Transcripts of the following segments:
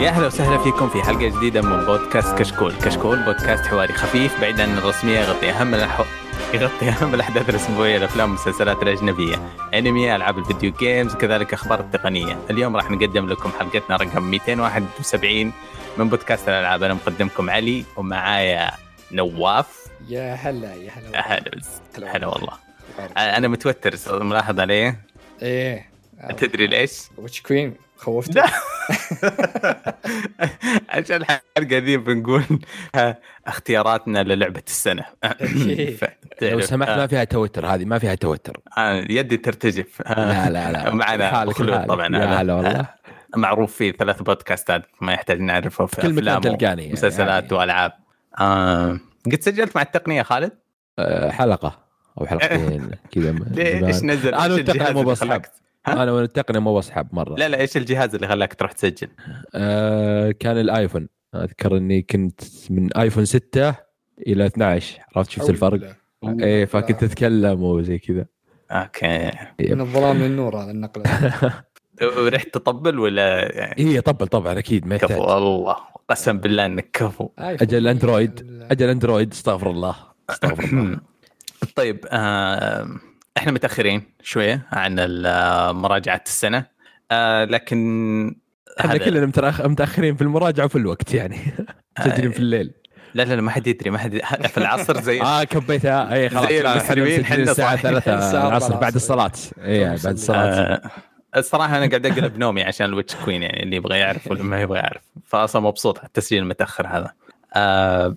يا أهلا وسهلا فيكم في حلقة جديدة من بودكاست كشكول، كشكول بودكاست حواري خفيف بعيد عن الرسمية يغطي أهم الأح... يغطي أهم الأحداث الاسبوعيه الأفلام والمسلسلات الأجنبية، أنمي، ألعاب الفيديو جيمز وكذلك أخبار التقنية، اليوم راح نقدم لكم حلقتنا رقم 271 من بودكاست الألعاب، أنا مقدمكم علي ومعايا نواف. يا هلا يا هلا هلا هلا والله. أنا متوتر ملاحظ علي؟ إيه. تدري ليش؟ Witch Queen خوفت لا. عشان الحلقة ذي بنقول اختياراتنا للعبة السنة. لو سمحت آه، ما فيها توتر هذه ما فيها توتر. آه، يدي ترتجف. لا لا لا. معنا. خلود. طبعا. هذا. هلا والله. معروف في ثلاث بودكاستات ما يحتاج نعرفه في كل أفلام تلقاني يعني. ومسلسلات وألعاب. آه، قد سجلت مع التقنية خالد؟ آه، حلقة أو حلقتين كذا. إيش نزل؟ أنا والتقنيه مو بصحاب ها؟ أنا والتقنيه مو بصحاب مرة. لا لا إيش الجهاز اللي خلاك تروح تسجل؟ آه كان الآيفون. أذكر إني كنت من آيفون 6 إلى 12 عرفت شفت الفرق؟ إيه فكنت أتكلم وزي كذا. أوكي. من الظلام للنور هذا النقلة. ورحت تطبل ولا؟ يعني إيه طبل طبعا أكيد ما يحتاج. كفو الله. قسم بالله إنك كفو. أجل أندرويد. أجل أندرويد استغفر الله. استغفر الله. طيب آه إحنا متأخرين شوية عن مراجعة السنة. آه لكن إحنا كلنا متأخرين في المراجعة وفي الوقت يعني. مسجلين في الليل. لا لا ما حد يدري ما حد في العصر زي آه كبيتها اي خلاص زي إحنا المسلمين، مسجلين حنا الساعة صح. 3 الساعة العصر بعد. الصلاة. اي بعد الصلاة. آه الصراحة أنا قاعد أقلب نومي عشان ال Witch Queen يعني اللي يبغى يعرف واللي ما يبغى يعرف. فاصلا مبسوط على التسجيل المتأخر هذا. آه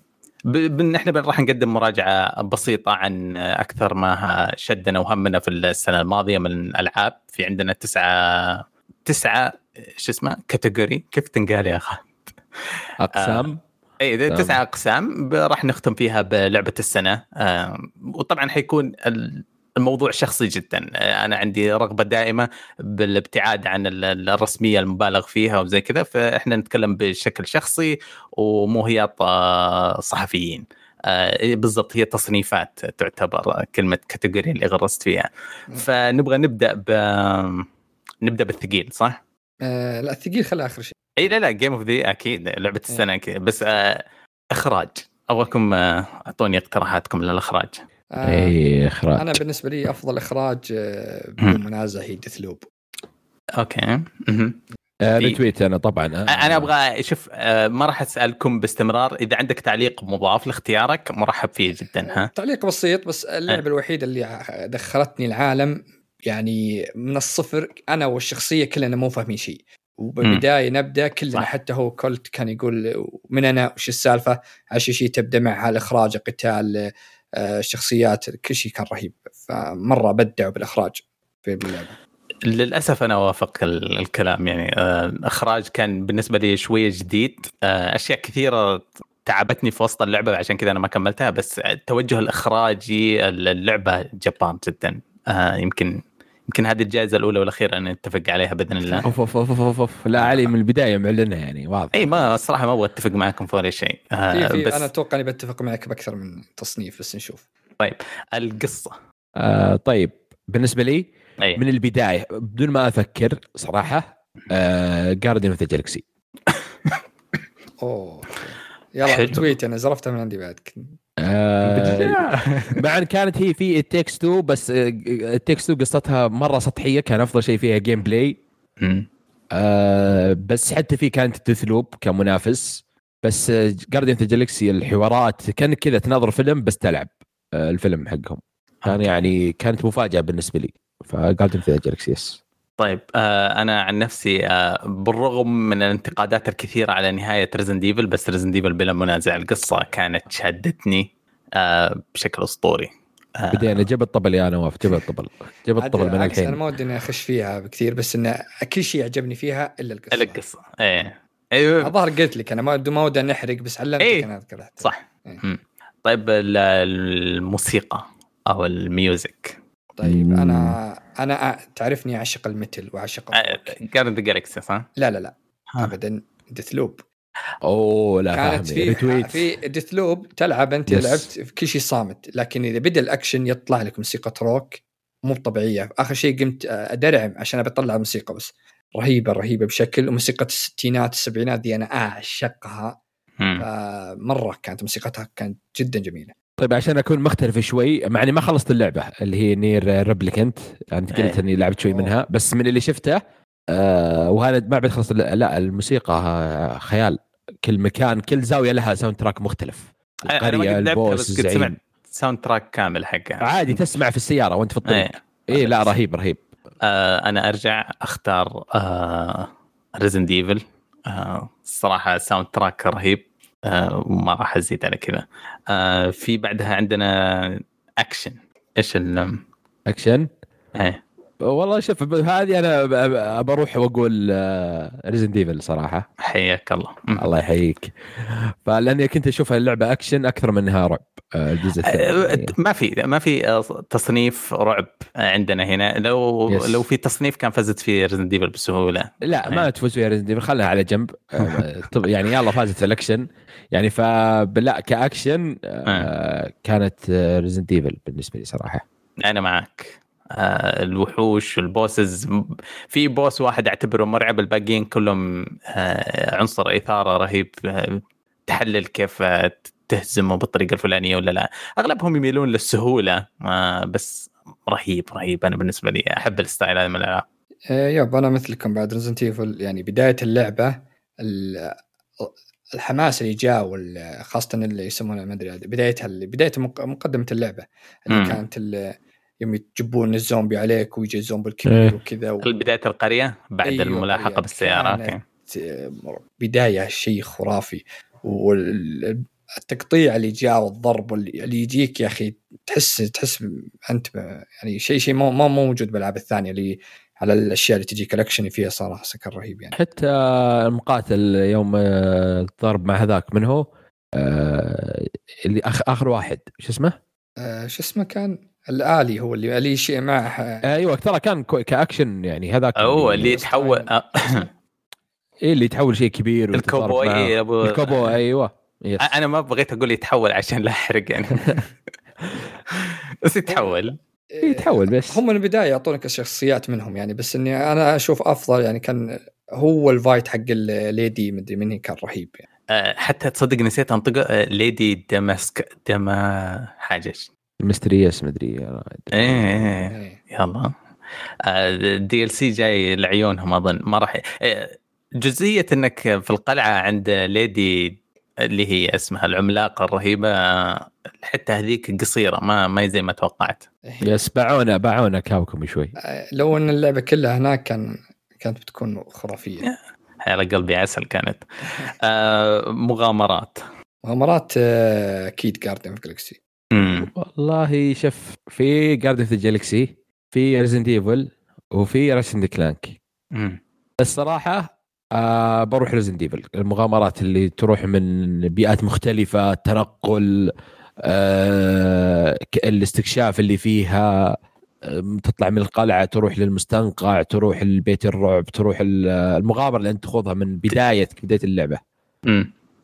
إحنا راح نقدم مراجعة بسيطة عن أكثر ما شدنا وهمنا في السنة الماضية من الألعاب. في عندنا تسعة تسعة شو اسمه؟ category. كيف تنقال يا أخي؟ أقسام. اي ده تمام. تسعة أقسام راح نختم فيها بلعبة السنة. آه، وطبعا حيكون ال- الموضوع شخصي جدا. آه، أنا عندي رغبة دائمة بالابتعاد عن ال- ال- الرسمية المبالغ فيها وزي كذا فإحنا نتكلم بشكل شخصي ومو هي صحفيين. آه، إيه بالضبط هي تصنيفات تعتبر كلمة category اللي غرست فيها. فنبغى نبدأ ب نبدأ بالثقيل صح؟ آه لا الثقيل خلى آخر شيء. إي لا لا game of the أكيد لعبة السنة أكيد. بس آه إخراج. أبغاكم آه، أعطوني اقتراحاتكم للإخراج. آه اي إخراج. أنا بالنسبة لي أفضل إخراج آه بدون منازع هي ديث لوب أوكي. مهم. آه retweet أنا طبعا. أنا أبغى شوف آه، ما راح أسألكم باستمرار إذا عندك تعليق مضاف لاختيارك مرحب فيه جدا ها؟ تعليق بسيط بس اللعبة الوحيدة اللي دخلتني العالم يعني من الصفر أنا والشخصية كلنا مو فاهمين شيء. وبالبداية نبدأ كلنا صح. حتى هو كولت كان يقول من أنا وش السالفة؟ عشان شيء تبدأ مع الاخراج القتال آه، الشخصيات كل شيء كان رهيب. فمرة بدعوا بالإخراج في اللعبة. للأسف أنا أوافق ال- الكلام يعني آه، الإخراج كان بالنسبة لي شوية جديد. آه، أشياء كثيرة تعبتني في وسط اللعبة عشان كذا أنا ما كملتها بس التوجه الإخراجي اللعبه جبار جدا. آه، يمكن يمكن هذه الجائزة الأولى والأخيرة ان نتفق عليها بإذن الله. أوف أوف أوف أوف أوف. لا علي من البداية معلنها يعني واضح. إي ما الصراحه ما أبغى أتفق معكم في ولا شيء. آه، في بس أنا أتوقع إني بتفق معك بأكثر من تصنيف بس نشوف. القصة. آه طيب بالنسبة لي إي. من البداية بدون ما أفكر صراحة آه Guardians of the Galaxy أوه يلا. tweet أنا زرفتها من عندي بعد آه مع ان كانت هي في It Takes 2 بس It Takes 2 قصتها مرة سطحية كان أفضل شيء فيها gameplay. آه بس حتى في كانت Deathloop كمنافس. بس Guardians of the Galaxy الحوارات كانك كذا تناظر فيلم بس تلعب آه الفيلم حقهم. كان يعني كانت مفاجأة بالنسبة لي. ف Guardians of the Galaxy yes طيب آه أنا عن نفسي آه بالرغم من الانتقادات الكثيرة على نهاية Resident Evil بس Resident Evil بلا منازع القصة كانت شدتني آه بشكل أسطوري. آه بدينا جيب الطبل يا نواف جيب الطبل. جيب الطبل من بالعكس، أنا الحين ما ودي إني أخش فيها بكثير بس انه كل شيء عجبني فيها إلا القصة. القصة. إيه. أيوه الظاهر قلت لك أنا ما ودي ما ودي نحرق بس علمتك إيه. أنا اذكر حتى. صح. إيه. طيب ال- الموسيقى أو ال music. طيب. أنا أنا تعرفني اعشق ال metal واعشق. Guardians Galaxy صح؟ لا لا لا ها. ابدا Deathloop أوه لا كانت في retweet في Deathloop تلعب أنت yes. لعبت في كل شيء صامت لكن إذا بدأ الأكشن يطلع لك موسيقى روك مو طبيعية آخر شيء قمت أدرعم عشان أبي أطلع الموسيقى بس رهيبة رهيبة بشكل وموسيقى الستينات السبعينات دي أنا أعشقها. مره كانت موسيقتها كانت جدا جميلة طيب عشان أكون مختلف شوي مع إني ما خلصت اللعبة اللي هي NieR Replicant انت قلت إيه. إني لعبت شوي منها بس من اللي شفته آه وهذا ما بعد خلصت لا الموسيقى آه، خيال. كل مكان كل زاوية لها soundtrack مختلف. القرية ال boss بس الزعيم سمعت soundtrack كامل حقها. عادي تسمع في السيارة وأنت في الطريق. إيه. اي لا رهيب رهيب. آه أنا أرجع أختار آه Resident Evil آه الصراحة soundtrack رهيب. وما راح أزيد على كذا. آه في بعدها عندنا اكشن إيش ال اكشن إيه. والله شوف هذه أنا بروح وأقول Resident Evil صراحة. حياك الله. الله يحييك. فلأني كنت اشوفها اللعبه أكشن أكثر منها رعب آه، الجزء آه، الثاني. ما في ما في آه، تصنيف رعب عندنا هنا. لو yes. لو في تصنيف كان فزت فيه Resident Evil بسهولة. لا ما تفوز فيها Resident Evil خلها على جنب. آه، طب يعني يلا فازت في الأكشن. يعني فلا كأكشن آه، كانت Resident Evil بالنسبة لي صراحة. أنا معك آه الوحوش وال bosses م- في boss واحد أعتبره مرعب الباقيين كلهم آه عنصر إثارة رهيب آه تحلل كيف آه، تهزمه بالطريقة الفلانية ولا لا. أغلبهم يميلون للسهولة آه بس رهيب رهيب. أنا بالنسبة لي أحب ال style هذا من الألعاب. آه، yep أنا مثلكم بعد Resident Evil يعني بداية اللعبة ال- الحماس اللي جاء خاصة اللي يسمونه ما أدري بدايتها بداية مق- مقدمة اللعبة اللي. كانت يوم يجبون الزومبي عليك ويجي الزومبي إيه. الكبير وكذا و... بداية القرية بعد أيوة، الملاحقة أيوة، بالسياره أوكي بداية شيء خرافي. والتقطيع اللي جاء والضرب واللي اللي يجيك يا أخي تحس تحس أنت ب- يعني شيء شيء مو مو مو موجود بالألعاب الثانية اللي على الأشياء اللي تجيك الاكشن فيها صراحة سكن رهيب يعني. حتى المقاتل يوم آه، الضرب مع هذاك من هو؟ آه، اللي آخر واحد شو اسمه؟ آه شو اسمه كان؟ الآلي هو اللي اللي شيء معه أيوه ترى كان كأكشن يعني هذاك هو اللي يتحول آه، إيه اللي يتحول شيء كبير الكوبوي. إيه، أبو- الكوبوي أيوه. yes. أنا ما بغيت أقول يتحول عشان لا أحرق يعني. بس يتحول. يتحول بس. هم من البداية يعطونك الشخصيات منهم يعني بس إني أنا أشوف أفضل يعني كان هو الفايت حق الليدي مدري من هي كان رهيب يعني. آه، حتى تصدق نسيت انطقه آه، ليدي دمسك دما حاجة. ميستريس مدري إيه إيه. إيه. يلا. الدي ال سي جاي لعيونهم أظن. ما راح آه، جزئية إنك في القلعة عند ليدي اللي هي اسمها العملاقة الرهيبة الحته هذيك قصيرة ما ما هي زي ما توقعت. يس باعونا باعونا كاوكم شوي. آه، لو إن اللعبة كلها هناك كان كانت بتكون خرافية. على قلبي عسل كانت. آه، مغامرات. مغامرات آه، أكيد Guardians of Galaxy مم. والله شوف في Guardians of the Galaxy في Resident Evil وفي Ratchet and Clank. الصراحه آه بروح Resident Evil المغامرات اللي تروح من بيئات مختلفة تنقل آه الاستكشاف اللي فيها آم، تطلع من القلعة تروح للمستنقع تروح لبيت الرعب تروح ال- المغامرة اللي أنت تخوضها من بداية بداية اللعبة.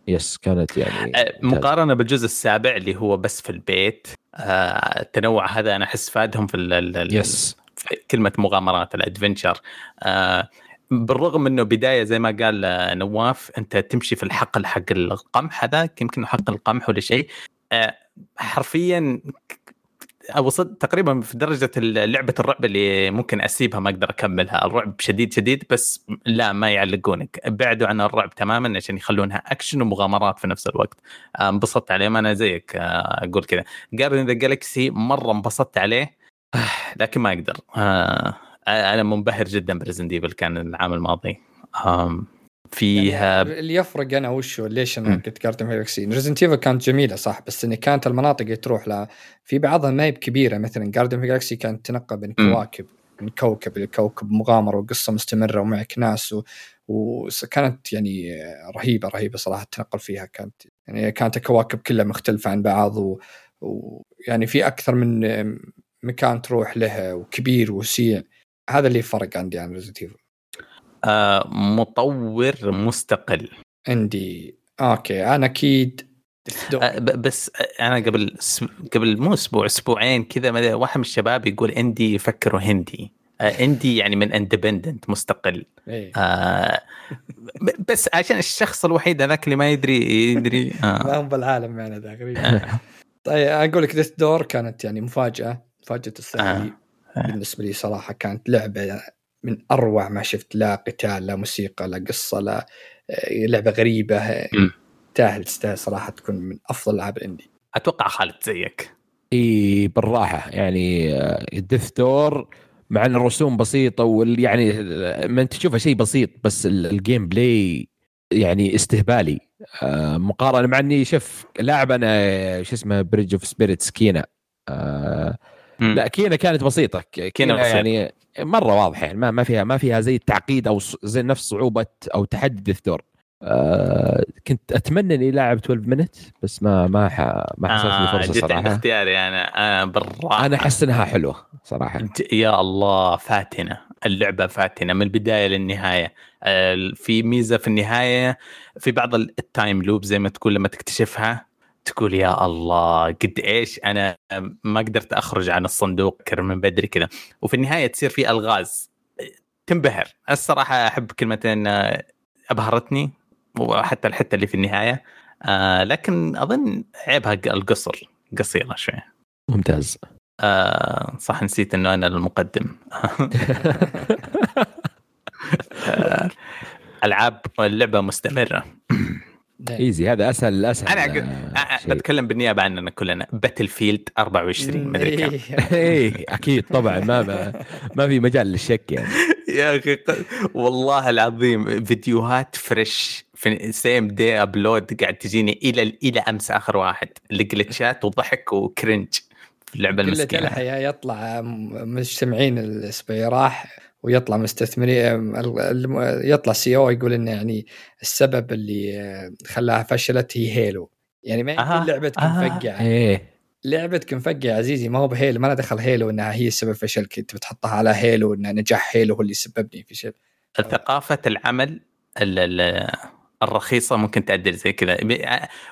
يس كانت يعني آه، مقارنة بالجزء السابع اللي هو بس في البيت آه، التنوع هذا أنا أحس فادهم في ال- يس. في كلمة مغامرات الأدفنشر. آه، بالرغم إنه بداية زي ما قال نواف أنت تمشي في الحقل حق القمح هذا يمكن حقل القمح ولا شيء. آه، حرفيا وصلت تقريبا في درجة لعبة الرعب اللي ممكن أسيبها ما أقدر أكملها. الرعب شديد شديد بس لا ما يعلقونك. بعدوا عن الرعب تماما عشان يخلونها أكشن ومغامرات في نفس الوقت. آه، انبسطت عليه ما أنا زيك آه، أقول كذا. Guardians of the Galaxy مرة انبسطت عليه آه، لكن ما أقدر. أنا منبهر جدا ب Resident Evil كان العام الماضي. فيها. يعني اللي يفرق أنا وشو ليش أنا. قلت Guardian Galaxy Resident Evil كانت جميلة صح بس إن كانت المناطق اللي تروح لها في بعضها ما هي بكبيرة مثلا Guardian Galaxy كانت تنقل بين. كواكب من كوكب لكوكب مغامرة وقصة مستمرة ومعك ناس و... وكانت يعني رهيبة رهيبة صراحة التنقل فيها. كانت يعني كانت الكواكب كلها مختلفة عن بعض ويعني و... يعني في أكثر من مكان تروح له وكبير وسيع. هذا اللي فرق عندي عن Resident Evil مطور مستقل. عندي. okay أنا أكيد آه، ب- بس آه، أنا قبل قبل مو أسبوع أسبوعين كذا ما واحد من الشباب يقول عندي يفكروا هندي. indie يعني من independent مستقل. إيه. آه بس عشان الشخص الوحيد هذاك اللي ما يدري يدري. ما آه. هم بالعالم معنا ذا غريب. طيب أقول لك Death's Door كانت يعني مفاجأة مفاجأة السنة دي آه. بالنسبة لي صراحة كانت لعبة من أروع ما شفت لا قتال لا موسيقى لا قصة لا آه، لعبة غريبة. آه،. تستاهل تستاهل صراحة تكون من أفضل العاب ال indie أتوقع خالد زيك. إي بالراحة. يعني Death's Door مع ان الرسوم بسيطة وال يعني آه، ما انت تشوفها شيء بسيط بس ال- gameplay يعني استهبالي. آه، مقارنة مع إني شوف لاعب أنا آه، شو اسمه Bridge of Spirits Kena آه، مم. لا Kena كانت بسيطة. Kena بسيطة. يعني مرة واضحة يعني ما ما فيها ما فيها زي التعقيد أو زي نفس صعوبة أو تحدي Death's Door آه كنت أتمنى إني لاعب 12 Minutes بس ما ما ح... ما حصلت لي آه فرصة جيت عند صراحة. اختياري أنا. آه بالراحه أنا أحس إنها حلوة صراحة. يا الله فاتنة. اللعبة فاتنة. من البداية للنهاية. آه، في ميزة في النهاية في بعض ال- time loop زي ما تقول لما تكتشفها. تقول يا الله قد إيش أنا ما قدرت أخرج عن الصندوق كر من بدري كذا. وفي النهاية تصير في ألغاز تنبهر. الصراحة أحب كلمتين أبهرتني وحتى الحتة اللي في النهاية آه لكن أظن عيبها القصر قصيرة شوي. ممتاز. آه صح نسيت إنه أنا المقدم. آه، ألعاب اللعبة مستمرة. easy هذا أسهل أسهل. أنا أقول- آه،. بتكلم بالنيابة عننا كلنا. Battlefield 24 مدري كم. إيه. أكيد طبعا. ما ما, ما في مجال للشك يعني. يا أخي والله العظيم فيديوهات fresh في same day upload قاعد تجيني إلى إلى أمس آخر واحد. ال glitch ات وضحك و cringe في اللعبة المسكينة. تلحى يطلع مجتمعين الأسبوع راح ويطلع مستثمرين يطلع CEO يقول إنه يعني السبب اللي آه، خلاها فشلت هي Halo. يعني ما يكون لعبتك آه. مفقعه إيه. لعبتك مفقعه يا عزيزي ما هو ب Halo ما له دخل Halo إنها هي سبب فشلك انت بتحطها على Halo ان نجاح Halo هو اللي سببني في شيء ثقافة العمل ال- ال- الرخيصة ممكن تأدي زي كذا.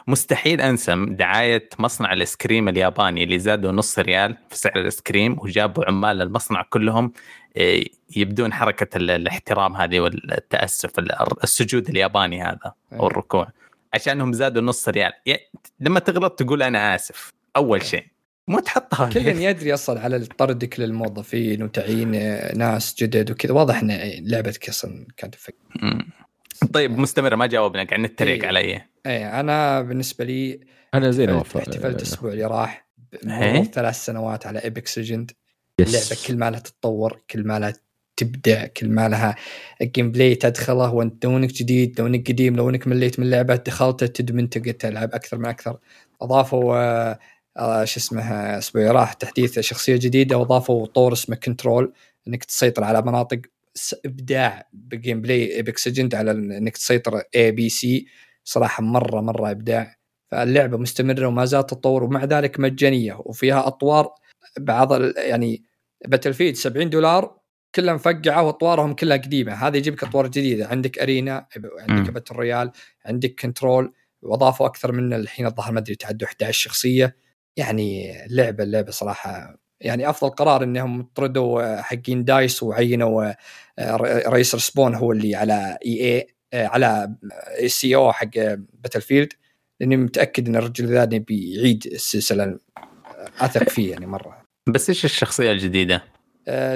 مستحيل أنسى دعاية مصنع الايس كريم الياباني اللي زادوا نص ريال في سعر الايس كريم وجابوا عمال المصنع كلهم إيه، يبدون حركة ال- الاحترام هذه والتأسف ال- السجود الياباني هذا أو الركوع. عشانهم زادوا نص ريال. يا- لما تغلط تقول أنا آسف. أول شيء. مو تحطها كل يدري أصلا على طردك للموظفين وتعيين ناس جدد وكذا. واضح إن لعبتك أصلا كانت مم. طيب مستمرة ما جاوبنا قاعد نتريق إيه. علي إيه أنا بالنسبة لي أنا زين احتفلت, اوفر احتفلت الأسبوع اللي راح إيه؟ مرور ثلاث سنوات على Apex Legends. اللعبة كل ما لها تتطور كل ما لها تبدع كل ما لها ال gameplay تدخله وانت لو إنك جديد لو إنك قديم لو إنك مليت من اللعبة دخلت تدمن تقعد تلعب أكثر من أكثر أضافوا آه، آه، شو اسمه أسبوع راح تحديث شخصية جديدة وأضافوا طور اسمه control إنك تسيطر على مناطق إبداع ب gameplay Apex Legends على إنك تسيطر A B C صراحة مرة مرة إبداع. فاللعبة مستمرة وما زالت تتطور ومع ذلك مجانية وفيها أطوار بعض يعني Battlefield 70 دولار كلها مفقعة وأطوارهم كلها قديمة. هذا يجيب لك أطوار جديدة. عندك arena عندك. battle royale عندك control وأضافوا أكثر من الحين الظاهر ما أدري تعدوا 11 شخصية. يعني اللعبه اللعبه صراحة يعني أفضل قرار إنهم طردوا حقين DICE وعينوا رئيس Respawn هو اللي على EA على CEO حق Battlefield لأني متأكد إن الرجل ذا بيعيد السلسلة آه، اثق فيه يعني مرة بس إيش الشخصية الجديدة؟ آه،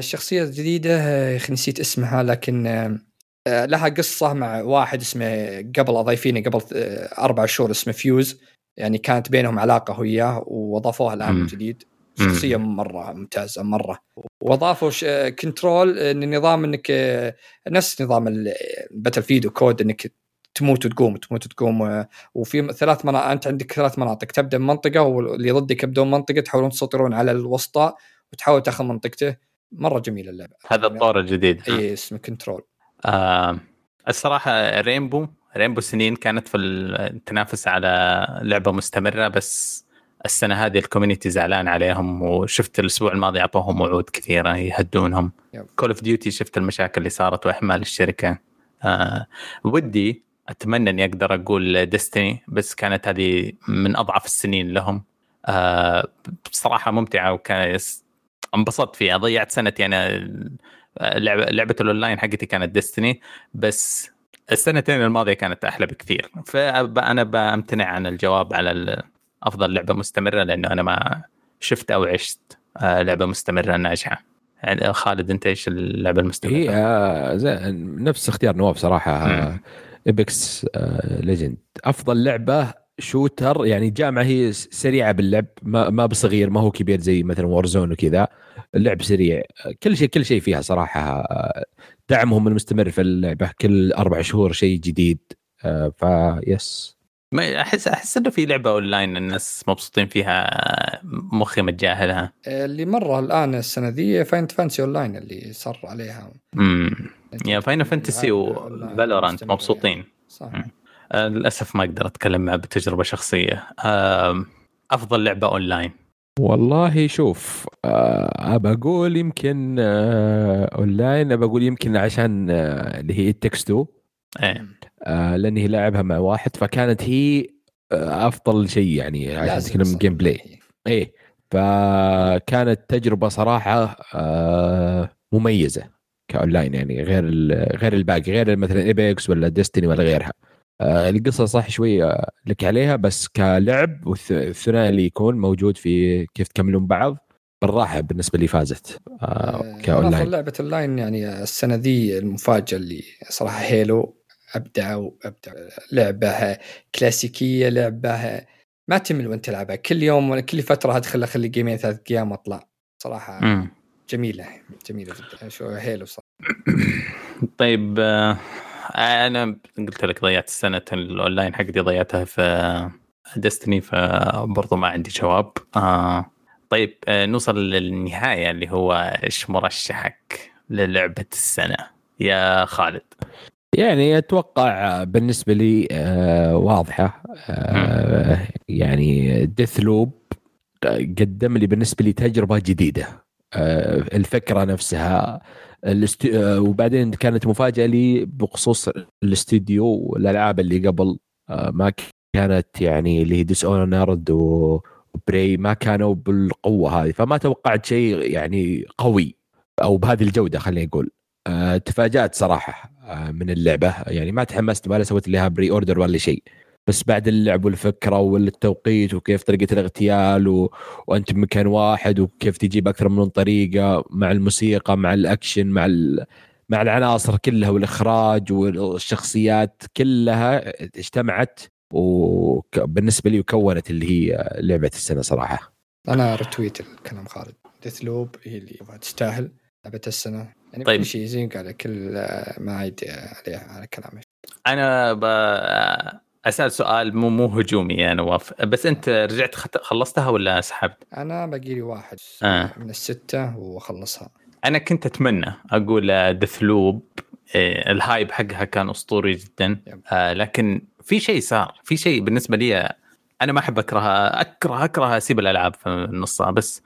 آه، يا أخي نسيت اسمها لكن آه، آه، لها قصة مع واحد اسمه قبل أضيفيني قبل آه، أربع شهور اسمه فيوز يعني كانت بينهم علاقة هو وياه مم. من جديد شخصية مرة ممتازة مرة. وأضافوا ش- آه، control إن نظام آه، نفس نظام ال Battlefield و COD إنك تموت وتقوم تموت وتقوم وفي ثلاث مناطق أنت عندك ثلاث مناطق تبدأ بمنطقة واللي ضدك يبدون منطقة تحاولون تسيطرون على الوسطى وتحاول تاخذ منطقته. مرة جميلة اللعبة. هذا الطور الجديد. اي اسمه control آه الصراحة Rainbow Rainbow سنين كانت في التنافس على لعبة مستمرة بس السنة هذه ال community زعلان عليهم وشفت الأسبوع الماضي أعطوهم وعود كثيرة يهدونهم. Call of Duty شفت المشاكل اللي صارت وإهمال الشركة. آه ودي أتمنى إني أقدر أقول Destiny بس كانت هذه من أضعف السنين لهم. آه بصراحه ممتعة وكان يس- انبسطت فيها ضيعت سنتي أنا. لعبه لعبة الأونلاين حقتي كانت Destiny بس السنتين الماضية كانت أحلى بكثير. فانا بأمتنع عن الجواب على أفضل لعبة مستمرة لأنه أنا ما شفت أو عشت آه، لعبة مستمرة ناجحة. يعني خالد أنت إيش اللعبة المستمرة؟ هي آه نفس اختيار نواف صراحة. Apex آه Legends. أفضل لعبة shooter يعني جامعة هي سريعة باللعب ما map صغير ما هو كبير زي مثلا Warzone وكذا. اللعب سريع. كل شيء كل شيء فيها صراحة دعمهم المستمر في اللعبة. كل أربع شهور شيء جديد. آه، فيس ما احس أحس إنه في لعبة أونلاين الناس مبسوطين فيها مخي متجاهلها. اللي مرة الآن السنة ذي Final Fantasy online اللي صار عليها. امم يا Final Fantasy و Valorant مبسوطين. صح. آه للأسف ما أقدر أتكلم معه بتجربة شخصية. آه أفضل لعبة أونلاين. والله شوف آه أبى أقول يمكن آه أونلاين أبى أقول يمكن عشان اللي هي It Takes Two إيه. لاني لاعبها مع واحد فكانت هي آه أفضل شيء يعني عشان تتكلم gameplay إيه. فكانت تجربة صراحة آه مميزة كأونلاين يعني غير غير الباقي غير مثلا Apex ولا Destiny ولا غيرها. آه القصة صح شوي آه، لك عليها بس كلعب والثنائي اللي يكون موجود في كيف تكملون بعض بالراحة بالنسبة لي فازت آه, آه، كأونلاين. لعبة اونلاين يعني السنة ذي المفاجأة اللي صراحة Halo ابدعوا ابدعوا لعبه كلاسيكية لعبه ما تمل وأنت تلعبها. كل يوم كل فترة ادخل اخلي game ين ثلاث أيام وأطلع. صراحة م. جميلة جميلة جدا. شو Halo صراحة طيب آه، أنا قلت لك ضيعت السنة الأونلاين حقتي ضيعتها في Destiny فبرضه ما عندي جواب. آه طيب آه نوصل للنهاية اللي هو إيش مرشحك للعبة السنة؟ يا خالد. يعني أتوقع بالنسبة لي آه واضحة. آه يعني ديث لوب قدم لي بالنسبة لي تجربة جديدة. آه الفكرة نفسها. وبعدين كانت مفاجأة لي بخصوص الاستوديو والألعاب اللي قبل. ما كانت يعني اللي هي Dishonored و Prey ما كانوا بالقوة هذه فما توقعت شيء يعني قوي أو بهذه الجودة خلينا نقول تفاجأت صراحة. من اللعبة. يعني ما تحمست ولا سويت لها pre-order ولا شيء. بس بعد اللعب والفكرة والتوقيت وكيف طريقة الاغتيال و... وأنت بمكان واحد وكيف تجيب أكثر من طريقة مع الموسيقى مع الأكشن مع ال... مع العناصر كلها والإخراج والشخصيات كلها اجتمعت وبالنسبه لي وكونت اللي هي لعبة السنة صراحة. أنا رتويت الكلام خالد. ديث لوب هي اللي تستاهل لعبة السنة. يعني طيب. شيء زين قال كل ما عيد عليها على كلامك أنا ب... أسأل سؤال مو مو هجومي يا نواف بس أنت رجعت خلصتها ولا سحبت؟ أنا باقي لي واحد آه. من الستة واخلصها أنا كنت أتمنى أقول دثلوب ال hype حقها كان أسطوري جدا آه لكن في شيء صار في شيء بالنسبة لي أنا ما أحب أكرهها أكره أكره أسيب الألعاب في النص بس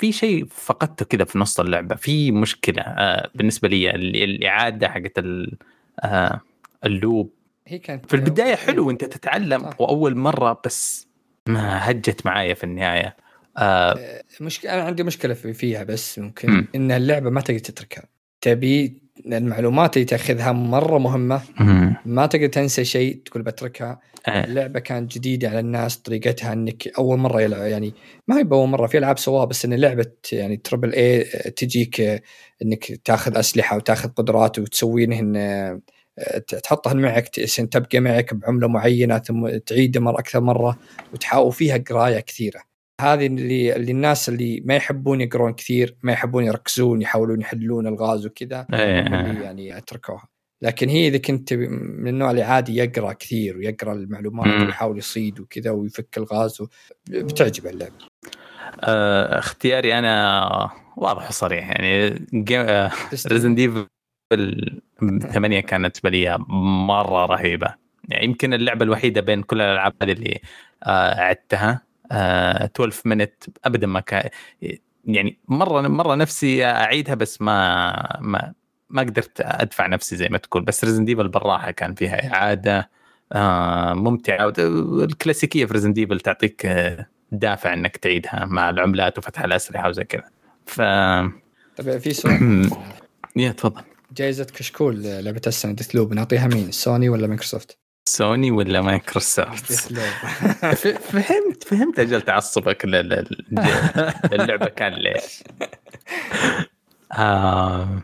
في شيء فقدته كذا في نص اللعبة في مشكلة آه بالنسبة لي الإعادة حقت آه ال loop هي كانت في البداية حلو انت تتعلم صح. وأول مرة بس ما هجت معايا في النهاية آه, مشكلة أنا عندي مشكلة فيها بس ممكن م. ان اللعبة ما تقدر تتركها تبي المعلومات اللي تأخذها مرة مهمة. ما تقدر تنسى شيء تقول بتركها آه. اللعبة كانت جديدة على الناس طريقتها إنك أول مرة يلعب يعني ما هي بأول مرة في ألعاب سواها بس إن لعبة يعني تربل اي تجيك إنك تاخذ أسلحة وتاخذ قدرات وتسوينهن تحطها معك تبقى معك بعملة معينة ثم تعيده مره أكثر مرة وتحاول فيها قراية كثيرة هذه اللي, اللي الناس اللي ما يحبون يقرون كثير ما يحبون يركزون يحاولون يحلون الغاز وكذا إيه. اللي يعني اتركوها. لكن هي إذا كنت من النوع اللي عادي يقرأ كثير ويقرأ المعلومات ويحاول يصيد وكذا ويفك الغاز بتعجبه اللعبة. أه اختياري أنا واضح وصريح يعني Resident Evil الثمانية كانت بالنسبة مرة رهيبة. يعني يمكن اللعبة الوحيدة بين كل الألعاب هذه اللي آه عدتها. آه 12 Minutes أبدا ما كان يعني مرة مرة نفسي أعيدها بس ما ما ما قدرت أدفع نفسي زي ما تقول. بس Resident Evil بالراحة كان فيها إعادة آه ممتعة. الكلاسيكية في Resident Evil تعطيك آه، دافع إنك تعيدها مع العملات وفتح الأسلحة وزي كذا. ف طيب في سؤال. يا تفضل. جائزة كشكول لعبة السنة Deathloop نعطيها مين؟ سوني ولا مايكروسوفت؟ سوني ولا مايكروسوفت فهمت فهمت أجل تعصبك لل- لل- اللعبه كان ليش آه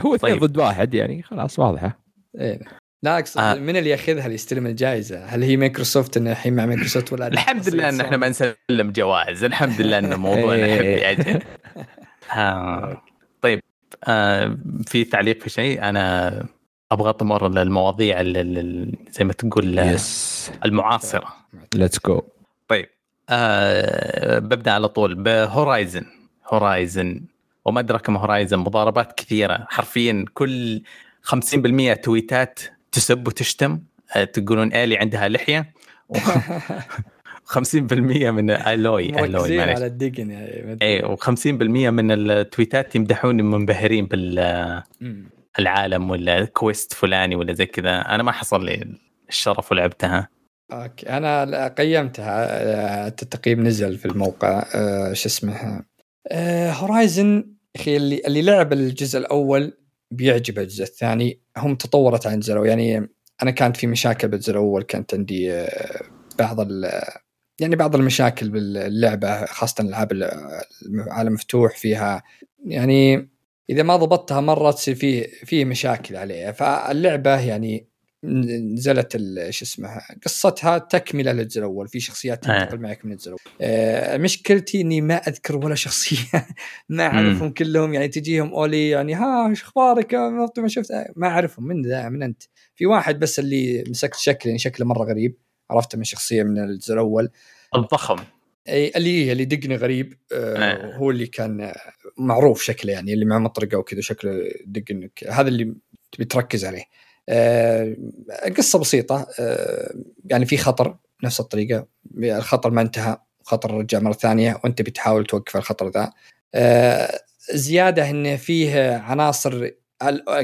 هو اثنين طيب. ضد واحد يعني خلاص واضحة إيه. لا أقصد آه. من اللي ياخذها اللي يستلم الجائزة؟ هل هي مايكروسوفت إنه الحين مع مايكروسوفت ولا الحمد لله إن إحنا ما نسلم جوائز الحمد لله إن موضوعنا إيه. حبي أجل آه طيب آه في تعليق في شيء أنا أبغى أطمر للمواضيع ال- ال- زي ما تقول يس المعاصرة. let's go طيب آه ببدأ على طول. ب Horizon Horizon وما ادراك ما Horizon مضاربات كثيرة. حرفيا كل 50% تويتات تسب وتشتم. آه تقولون Aloy عندها لحية. و 50% من Aloy. Aloy على الدقن يعني. اي و50% من التويتات يمدحوني منبهرين بالعالم مم. ولا quest فلاني ولا زي كذا. أنا ما حصل لي الشرف ولعبتها. أوكي. أنا قيمتها آه، التقييم نزل في الموقع آه، شو اسمه؟ Horizon أخي اللي اللي لعب الجزء الأول بيعجبه الجزء الثاني. هم تطورت عن الجزء الأول. يعني أنا كانت في مشاكل بالجزء الأول. كانت عندي آه، بعض ال يعني بعض المشاكل باللعبة خاصة الألعاب العالم مفتوح فيها. يعني إذا ما ضبطتها مرة تصير في في مشاكل عليها. فاللعبة يعني نزلت شو اسمها قصتها تكملة للجزء الأول. في شخصيات آه. تنتقل معك من الجزء الأول. آه، مشكلتي إني ما أذكر ولا شخصية. ما أعرفهم كلهم. يعني تجيهم أولي يعني ها إيش أخبارك؟ مرتي ما شفت. ما أعرفهم. من ذا من أنت. في واحد بس اللي مسكت شكله يعني شكله مرة غريب. عرفته من شخصية من الجزء الأول. الضخم. أي اللي اللي دقني غريب آه آه. هو اللي كان آه، معروف شكله يعني اللي مع مطرقة وكذا شكله دقن هذا اللي تبي تركز عليه. آه قصة بسيطة آه يعني في خطر نفس الطريقة. الخطر ما انتهى خطر رجع مرة ثانية وانت بتحاول توقف الخطر ذا. آه زيادة انه فيه عناصر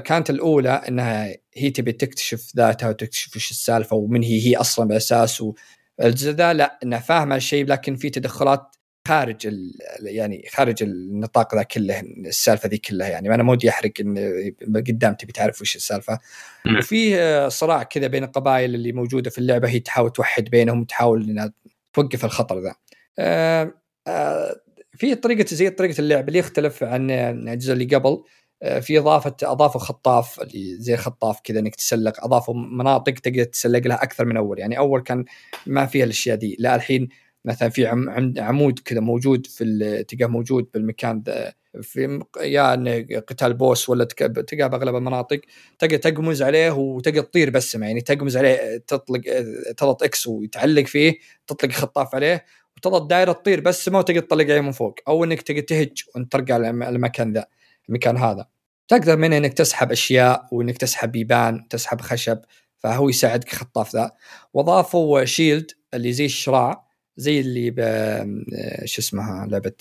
كانت الأولى إنها هي تبي تكتشف ذاتها وتكتشف إيش السالفة ومن هي هي أصلا بالاساس الجزء ذا لا إنه فاهمه الشيء لكن في تدخلات خارج. يعني خارج النطاق ذا كله السالفة ذي كلها يعني أنا ما ودي أحرق إن قدام تبي تعرف وش السالفة. وفي آه، صراع كذا بين القبائل اللي موجودة في اللعبة هي تحاول توحد بينهم تحاول إنها توقف الخطر ذا آه، آه، في طريقة زي طريقة اللعب اللي يختلف عن الجزء اللي قبل في إضافة أضافوا خطاف اللي زي خطاف كذا إنك تسلق أضافوا مناطق تقدر تسلق لها أكثر من أول. يعني أول كان ما فيها الأشياء دي. لا الحين مثلا في عم عم- عمود كذا موجود في تلقاه موجود بالمكان ذا. في إنه قتال boss ولا تلقاه بأغلب المناطق. تقدر تقمز عليه وتقدر تطير بس يعني تقمز عليه تطلق تضغط X ويتعلق فيه تطلق خطاف عليه وتضغط دائرة تطير بس ما تقدر تطلق عليه من فوق. أو إنك تقدر تهج وانت ترجع المكان ذا. المكان هذا. تقدر منه إنك تسحب أشياء وإنك تسحب بيبان تسحب خشب فهو يساعدك خطاف ذا. واضافوا shield اللي زي الشراع زي اللي ب شو اسمها لعبة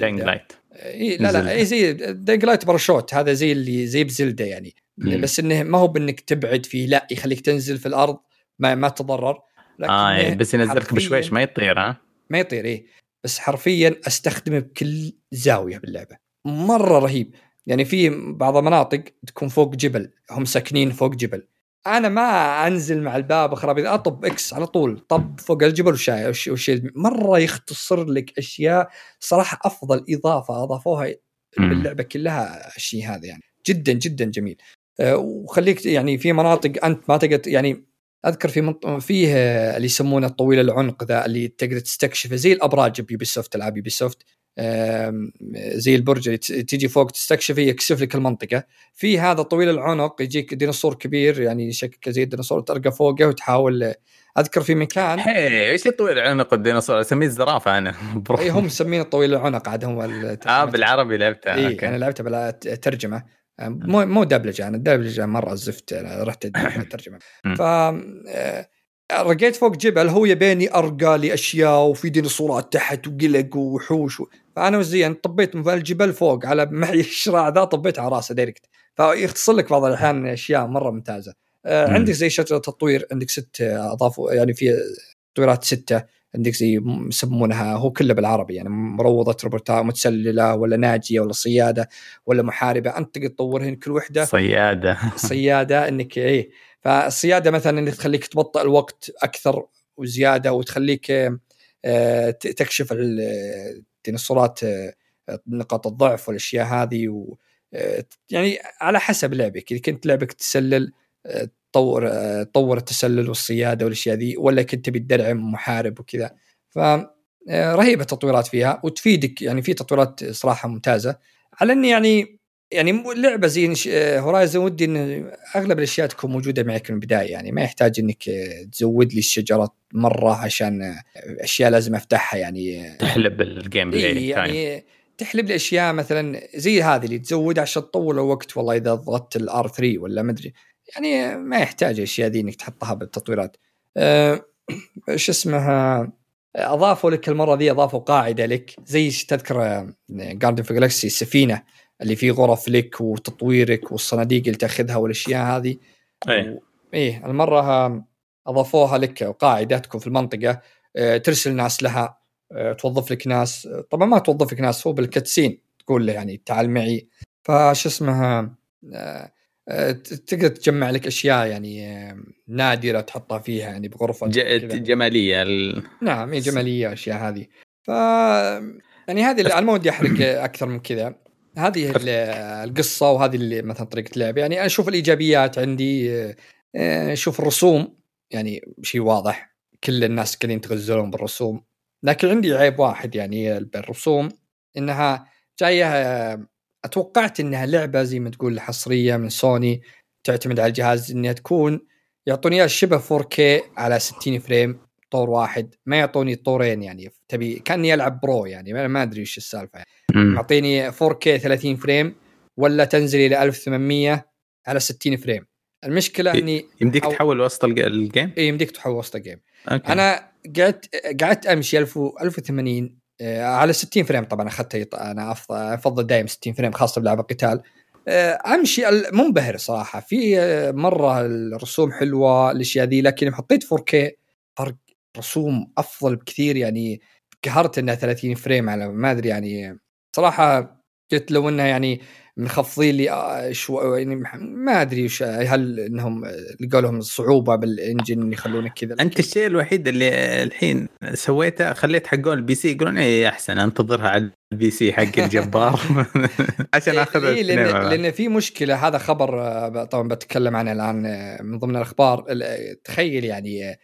Dying Light إيه لا لا. إي زي Dying Light parachute هذا زي اللي زي ب Zelda يعني. مم. بس إنه ما هو بإنك تبعد فيه لا يخليك تنزل في الأرض ما ما تتضرر لكن آه يعني بس ينزلك بشويش ما يطير ها؟ ما يطير إيه بس حرفيا أستخدمه بكل زاوية باللعبة. مرة رهيب. يعني في بعض المناطق تكون فوق جبل هم ساكنين فوق جبل. أنا ما أنزل مع الباب خرابيط أطب X على طول طب فوق الجبل وشاي وش وش مرة يختصر لك أشياء صراحة أفضل إضافة أضافوها. باللعبة كلها الشيء هذا يعني. جدا جدا جميل. أه، وخليك يعني في مناطق أنت ما تقدر يعني أذكر في منط... فيه اللي يسمونه الطويل العنق ذا اللي تقدر تستكشفه زي الأبراج ب Ubisoft العاب Ubisoft زي البرج اللي ت- تيجي فوق تستكشفه يكشف لك المنطقة. في هذا طويل العنق يجيك ديناصور كبير يعني شكله زي الديناصور ترقى فوقه وتحاول أذكر في مكان هي إيش طويل عنق الديناصور؟ أسميه الزرافة أنا. إي هم مسمينه طويل العنق عاد هم آه بالعربي لعبتها. إي أنا لعبتها بلا ترجمة. مو مو دبلجة أنا الدبلجه مرة زفت رحت ترجمة. مم. ف آه، رقيت فوق جبل هو يبيني أرقى لي أشياء وفي ديناصورات تحت وقلق وحوش و... فأنا وزين طبيت من الجبل فوق على معي الشراع ذا طبيت على راسه direct فيختصر لك بعض الأحيان أشياء مرة ممتازة. آه، مم. عندك زي شجرة التطوير عندك ست اضافوا يعني في تطويرات ستة عندك زي يسمونها هو كله بالعربي يعني مروضة روبوتات متسللة ولا ناجية ولا صيادة ولا محاربة أنت تقدر تطورهن كل وحدة. صيادة. صيادة إنك إيه. فالصياده مثلا إنك تخليك تبطئ الوقت أكثر وزيادة وتخليك آه، تكشف الديناصورات آه، نقاط الضعف والأشياء هذه و آه، يعني على حسب لعبك. إذا كنت لعبك تسلل تطور تطور التسلل والصيادة والأشياء ذي ولا كنت تبي تدرعم محارب وكذا. ف رهيبة التطويرات فيها وتفيدك يعني في تطويرات صراحة ممتازة. على إني يعني يعني لعبه زي هورايزن ودي إن أغلب الأشياء تكون موجودة معك من البداية يعني ما يحتاج إنك تزود لي الشجرات مرة عشان أشياء لازم أفتحها يعني تحلب ال gameplay يعني تحلب لي أشياء مثلا زي هذه اللي تزود عشان تطول الوقت والله إذا ضغطت ال R3 ولا ما أدري يعني ما يحتاج الأشياء ذي إنك تحطها بالتطويرات. أه شو اسمها؟ أضافوا لك المرة ذي أضافوا قاعدة لك زي تذكر Guardian of Galaxy السفينه اللي فيه غرف لك وتطويرك والصناديق اللي تاخذها والأشياء هذه. إيه. و... إيه المرة أضافوها لك قاعدة تكون في المنطقة أه ترسل ناس لها أه توظف لك ناس. طبعا ما توظف لك ناس هو بالكتسين تقول له يعني تعال معي. فش اسمها أه تقدر تجمع لك أشياء يعني نادرة تحطها فيها يعني بغرفة جمالية ال... نعم هي جمالية أشياء هذه. ف يعني هذه أنا ما ودي أحرق أكثر من كذا. هذه القصة وهذه اللي مثلا طريقة اللعب يعني أنا أشوف الإيجابيات عندي أشوف الرسوم يعني شيء واضح. كل الناس قاعدين يتغزلون بالرسوم. لكن عندي عيب واحد يعني بالرسوم إنها جاية أتوقعت إنها لعبة زي ما تقول حصرية من سوني تعتمد على الجهاز إنها تكون يعطوني إياها شبه 4K على 60 فريم طور واحد. ما يعطوني طورين يعني تبي كأني ألعب Pro يعني ما أدري إيش السالفة. يعني. معطيني 4K 30 frame ولا تنزل إلى 1800 على 60 frame. المشكلة إني يمديك أو... تحول وسط ال game؟ اي يمديك تحول وسط ال game. أوكي. أنا قعدت قعدت أمشي 1000 1080 آه، على 60 frame طبعا أخذتها أنا أفضل دائما 60 frame خاصة بلعب القتال. آه، أمشي منبهر صراحة. في آه، مرة الرسوم حلوة الأشياء ذي لكن حطيت 4K فرق رسوم أفضل بكثير. يعني قهرت إنها 30 frame على ما أدري يعني صراحة قلت لو إنها يعني مخفضين لي آه، شو يعني ما أدري وش هل إنهم لقوا لهم صعوبة بال engine يخلونك كذا؟ أنت الشيء الوحيد اللي الحين سويته خليت حقون ال PC يقولون اي أحسن أنتظرها على ال PC حق الجبار. عشان إيه، أخذ إيه لأن, لأن في مشكلة هذا خبر آه، طبعا بتكلم عنه الآن آه، من ضمن الأخبار. تخيل يعني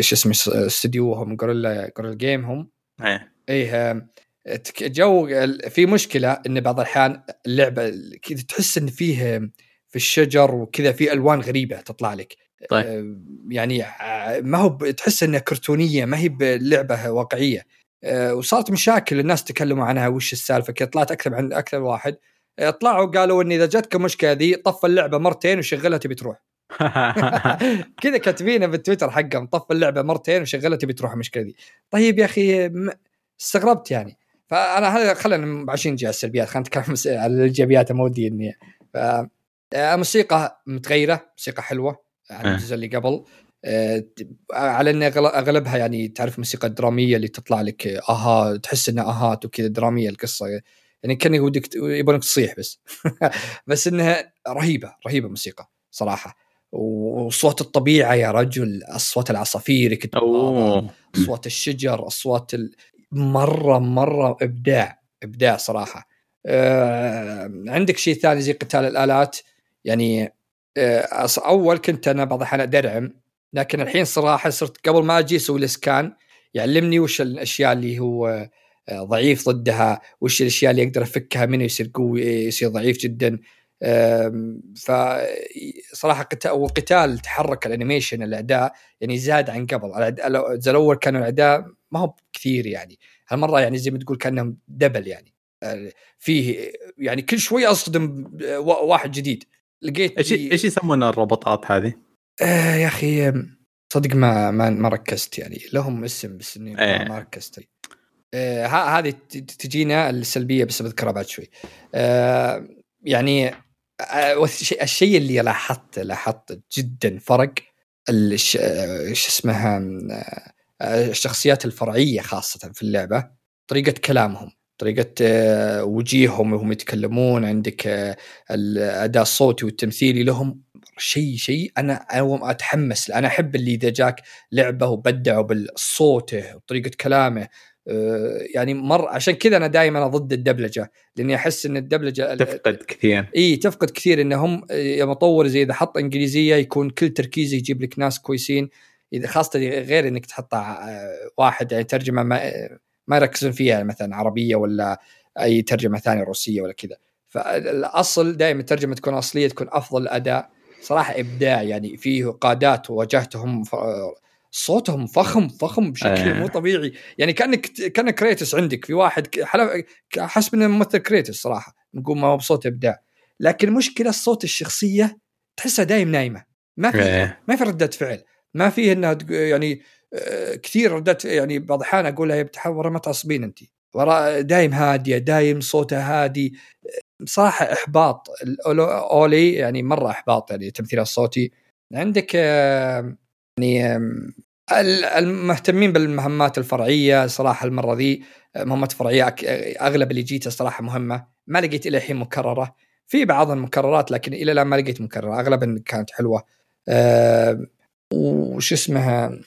شو اسمه استديوهم جوريلا جوريلا جيم هم إيه. إيه جو في مشكلة إن بعض الأحيان اللعبة كذا تحس إن فيه في الشجر وكذا في ألوان غريبة تطلع لك. طيب. آه، يعني آه، ما هو تحس إنها كرتونية ما هي بلعبة واقعية. آه، وصارت مشاكل الناس تكلموا عنها وش السالفة كذا طلعت أكثر عن أكثر واحد. طلعوا قالوا إن إذا جاتك المشكلة ذي طف اللعبة مرتين وشغلها تبي تروح. كذا كاتبينها بالتويتر حقهم طف اللعبة مرتين وشغلها تبي تروح المشكلة ذي. طيب يا أخي استغربت يعني. فأنا هذا خلينا عشان نجي على السلبيات خلينا نتكلم على الإيجابيات ما ودي إني. الموسيقى متغيرة موسيقى حلوة عن الجزء اللي قبل. آه، على إن أغلبها يعني تعرف الموسيقى الدراميه اللي تطلع لك أها تحس إنها اهات وكذا درامية القصة. يعني كان ودك يبونك تصيح بس. بس إنها رهيبة رهيبة موسيقى صراحة. وصوت الطبيعة يا رجل اصوات العصافير اصوات الشجر اصوات ال... مرة مرة إبداع إبداع صراحة. آه عندك شيء ثاني زي قتال الآلات؟ يعني آه أول كنت أنا بعض الأحيان أدرعم لكن الحين صراحة صرت قبل ما أجي أسوي الإسكان يعلمني وش الأشياء اللي هو آه، ضعيف ضدها وش الأشياء اللي أقدر افكها منه يصير قوي يصير ضعيف جدا. فصراحه قتال وقتال تحرك ال animation الاعداء يعني زاد عن قبل. الأول كانوا الاعداء ما هو كثير يعني. هالمرة يعني زي ما تقول كأنهم double يعني. آه، فيه يعني كل شوي أصطدم واحد جديد. لقيت إيش إيش يسمون الروبوتات هذه؟ آه يا أخي صدق ما ما, ما ركزت يعني. لهم اسم بس إني إيه. ما ركزت. آه هذه تجينا السلبية بس بذكرها بعد شوي. آه يعني آه، الشيء اللي لاحظته لاحظت جدا فرق شو اسمها آه، الشخصيات الفرعية خاصة في اللعبة طريقة كلامهم طريقة آه، وجيههم وهم يتكلمون عندك آه، الاداء الصوتي والتمثيلي لهم شيء شيء أنا أنا أتحمس أنا أحب اللي إذا جاك لعبة وبدعوا بالصوته وطريقة كلامه يعني مر عشان كذا أنا دائما ضد الدبلجة لأني أحس إن الدبلجة تفقد كثير. إي تفقد كثير إنهم يا مطور زي إذا حط إنجليزية يكون كل تركيزه يجيب لك ناس كويسين. إذا خاصة غير إنك تحط واحد يعني ترجمة ما, ما يركزون فيها يعني مثلا عربية ولا أي ترجمة ثانية روسية ولا كذا. فالأصل دائما الترجمة تكون أصلية تكون أفضل أداء. صراحة إبداع يعني فيه قادات واجهتهم صوتهم فخم فخم بشكل آه. مو طبيعي. يعني كأنك كانك Kratos عندك في واحد حسب إنه ممثل Kratos صراحة. نقول ما هو بصوت إبداع. لكن مشكلة الصوت الشخصية تحسها دايم نايمة. ما في آه. ما في ردة فعل. ما في إنها يعني آه، كثير ردات يعني بعض الأحيان أقولها يا ورا ما تعصبين انت. دايم هادية دايم صوتها هادي. صراحة إحباط أولي يعني مرة إحباط يعني التمثيل الصوتي. عندك يعني المهتمين بالمهمات الفرعية صراحة المرة ذي مهمات فرعية أغلب اللي جيته صراحة مهمة. ما لقيت إلى الحين مكررة. في بعض المكررات لكن إلى الآن ما لقيت مكررة. اغلبها كانت حلوة. وش اسمها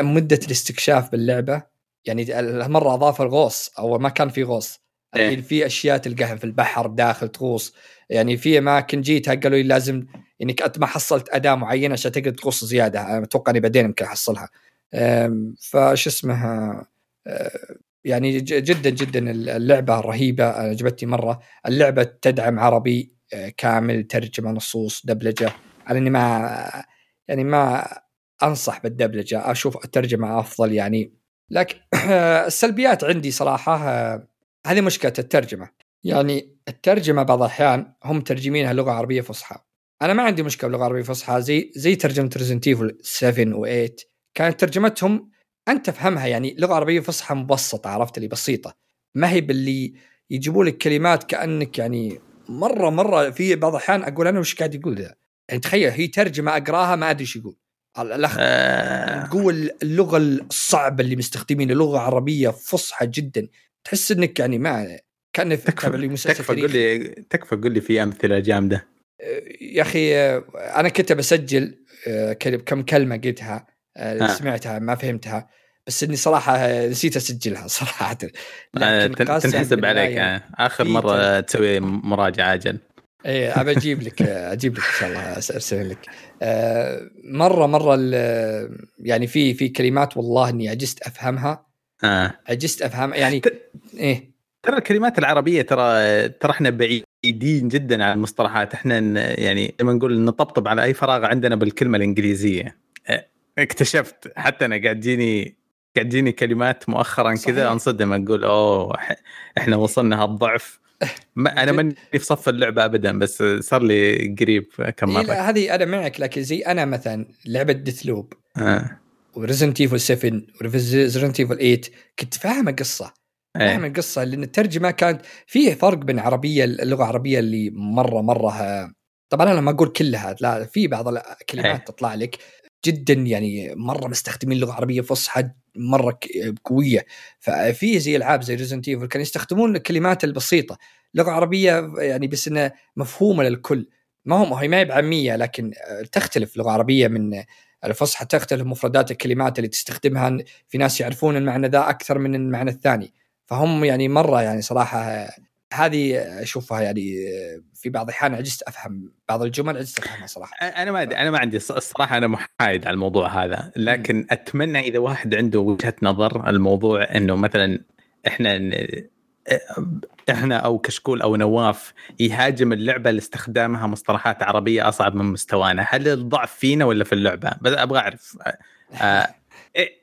مدة الاستكشاف باللعبة. يعني هالمرة أضاف الغوص أو ما كان في غوص. إيه؟ الحين في أشياء تلقاها في البحر داخل تغوص. يعني في أماكن جيتها قالوا لي لازم انك انت ما حصلت أداة معينة عشان تقدر تغوص زيادة. أتوقع إني بعدين يمكن أحصلها. فش اسمها يعني جدا جدا اللعبة رهيبة. عجبتني مرة. اللعبة تدعم عربي كامل ترجمة نصوص دبلجة. على إني ما يعني ما أنصح بالدبلجة أشوف الترجمة أفضل يعني. لكن السلبيات عندي صراحة هذه مشكلة الترجمة. يعني الترجمة بعض الأحيان هم مترجمينها لغة عربية فصحى. أنا ما عندي مشكلة باللغة العربية الفصحى زي زي ترجمة Resident Evil 7 و8 كانت ترجمتهم أنت تفهمها يعني لغة عربية فصحى مبسطة عرفت اللي بسيطة. ما هي باللي يجيبوا لك كلمات كأنك يعني مرة مرة في بعض الأحيان أقول أنا وش قاعد يقول ذا؟ يعني تخيل هي ترجمة أقراها ما أدري إيش يقول. الاخ آه. تقول اللغة الصعبة اللي مستخدمين لغة عربية فصحى جدا. تحس إنك يعني ما كان تكفى تكفى قول لي تكفى قول لي في أمثلة جامده يا أخي أنا كنت بسجل آه، كم كلمة قلتها آه، آه. سمعتها ما فهمتها بس إني صراحة نسيت أسجلها صراحة. لكن تنحسب عليك يعني. آخر مرة تسوي مراجعة أجل. إيه أبى أجيب لك أجيب لك إن شاء الله أرسل لك. مرة مرة يعني في في كلمات والله إني عجزت أفهمها. آه. عجزت افهم يعني. إيه. ترى الكلمات العربية ترى ترى إحنا بعيدين جدا عن المصطلحات. إحنا يعني لما نقول نطبطب على أي فراغ عندنا بالكلمة الإنجليزية. اكتشفت حتى أنا قاعد تجيني قاعد تجيني كلمات مؤخرا كذا أنصدم أقول أوه إحنا وصلنا هالضعف. ما أنا ماني في صف اللعبة ابدا بس صار لي قريب كم مرة هذه أنا معك لكن زي أنا مثلا لعبة Deathloop آه. و Resident Evil 7 و Resident Evil 8 كنت فاهم القصة إيه. فاهم القصة لأن الترجمة كانت فيه فرق بين عربية اللغة العربية اللي مرة مرة طبعا أنا ما أقول كلها لا في بعض الكلمات أيه. تطلع لك جدا يعني مرة مستخدمين لغة عربية فصحى مرة قوية. ففي زي ألعاب زي Resident Evil كانوا يستخدمون الكلمات البسيطة. لغة عربية يعني بس إنها مفهومة للكل. ما هو هي ما هي بعامية لكن تختلف. لغة عربية من الفصحى تختلف مفردات الكلمات اللي تستخدمها. في ناس يعرفون المعنى ذا أكثر من المعنى الثاني. فهم يعني مرة يعني صراحة هذه أشوفها يعني في بعض الأحيان عجزت أفهم بعض الجمل عجزت أفهمها صراحة أنا ما أنا ما عندي الصراحة أنا محايد على الموضوع هذا لكن أتمنى إذا واحد عنده وجهة نظر الموضوع إنه مثلا إحنا إحنا أو كشكول أو نواف يهاجم اللعبة لاستخدامها مصطلحات عربية أصعب من مستوانا، هل الضعف فينا ولا في اللعبة؟ بس أبغى أعرف إيه،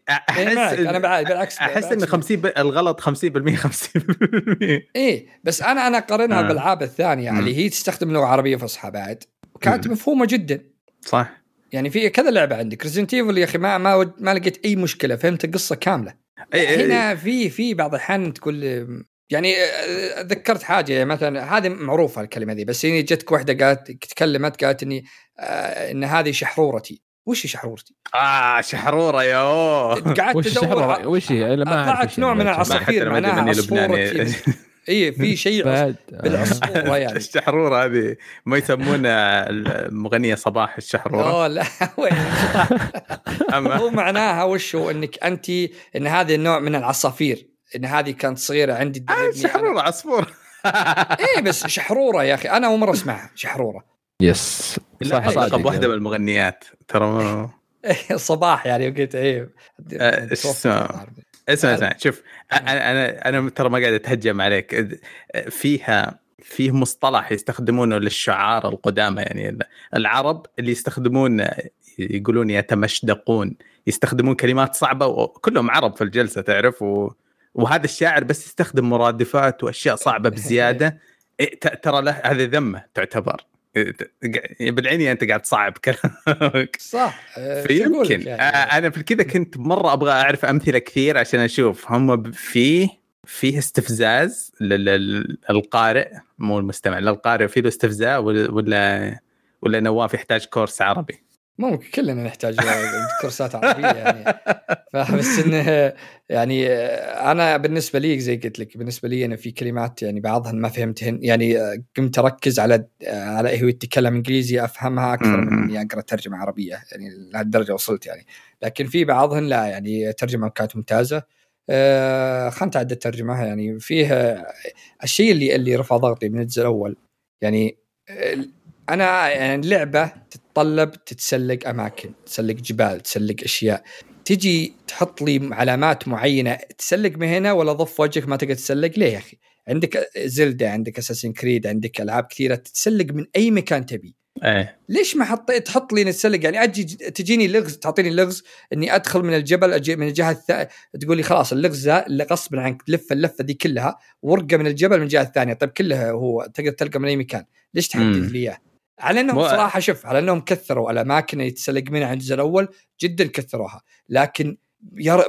أحس إيه أنا بالعكس أحس إن 50 ب... الغلط 50% 50% إيه بس أنا أنا اقارنها آه. بالألعاب الثانية اللي يعني هي تستخدم لغة عربية فصحى بعد وكانت مفهومة جدا. صح. يعني في كذا لعبة عندك Resident Evil يا أخي ما ما ما لقيت أي مشكلة فهمت القصة كاملة. أي أي هنا في في بعض الأحيان تقول يعني آه، ذكرت حاجة مثلا هذه معروفة الكلمة دي بس يعني جتك واحدة قالت تكلمت قالت إني آه إن هذه شحرورتي. وش شحرورتي؟ آه شحرورة يا قعدت وش أدور الشهرة؟ وش هي؟ ما وش نوع. من العصافير معناها. كذا. اي في شيء بالعصفوره يعني الشحرورة هذه ما يسمونها المغنيه صباح الشحرورة أوه لا وين هو معناها وش هو إنك انت إن هذا النوع من العصافير إن هذه كانت صغيرة عندي آه،. شحرورة عصفور إيه بس شحرورة يا أخي أنا أول مرة أسمعها شحرورة يس صح لقب صادق واحدة من المغنيات. ترى ما- صباح يعني قلت إيه. آه،؟ اسمع. اسمع شوف أنا أنا أنا ترى ما قاعد أتهجم عليك. فيها فيه مصطلح يستخدمونه للشعار القدامى يعني العرب اللي يستخدمون يقولون يتمشدقون يستخدمون كلمات صعبة وكلهم عرب في الجلسة تعرف؟ و... وهذا الشاعر بس يستخدم مرادفات وأشياء صعبة بزيادة. إيه، ترى له هذه ذمة تعتبر. إيه، بالعيني أنت قاعد تصعب كلامك. صح آه، فيمكن. يعني؟ آه، أنا في كذا كنت مرة أبغى أعرف أمثلة كثير عشان أشوف. هم فيه فيه استفزاز للقارئ مو المستمع للقارئ فيه له استفزاز ولا ولا نواف يحتاج كورس عربي. ممكن كلنا نحتاج كورسات عربية يعني. فبس إنه يعني أنا بالنسبة لي زي قلت لك بالنسبة لي أنا في كلمات يعني بعضها ما فهمتهن. يعني قمت أركز على على هو يتكلم إنجليزي أفهمها أكثر من. إني أقرأ ترجمة عربية. يعني لهالدرجة وصلت يعني. لكن في بعضهن لا يعني ترجمة كانت ممتازة. آه خلنا نتعدى الترجمة. يعني فيه الشيء اللي اللي رفع ضغطي من الجزء الأول. يعني أنا يعني لعبه تتطلب تتسلق أماكن تسلق جبال تسلق أشياء. تجي تحط لي علامات معينة تسلق من هنا ولا ضف وجهك ما تقدر تسلق؟ ليه يا أخي؟ عندك زلدة عندك اساسن كريد عندك ألعاب كثيرة تتسلق من أي مكان تبي. إيه. ليش ما حطيت تحط لي نتسلق؟ يعني أجي تجيني لغز تعطيني لغز إني أدخل من الجبل أجي من الجهة الثانية تقول لي خلاص اللغز ذا اللي غصبا عنك تلف اللفة دي كلها ورقة من الجبل من الجهة الثانية. طيب كلها هو تقدر تلقى من أي مكان. ليش تحدد. لي إياه؟ على إنهم مو- صراحة شوف على إنهم كثروا الأماكن اللي تسلق منها عند الجزء الأول جدا كثروها. لكن ير...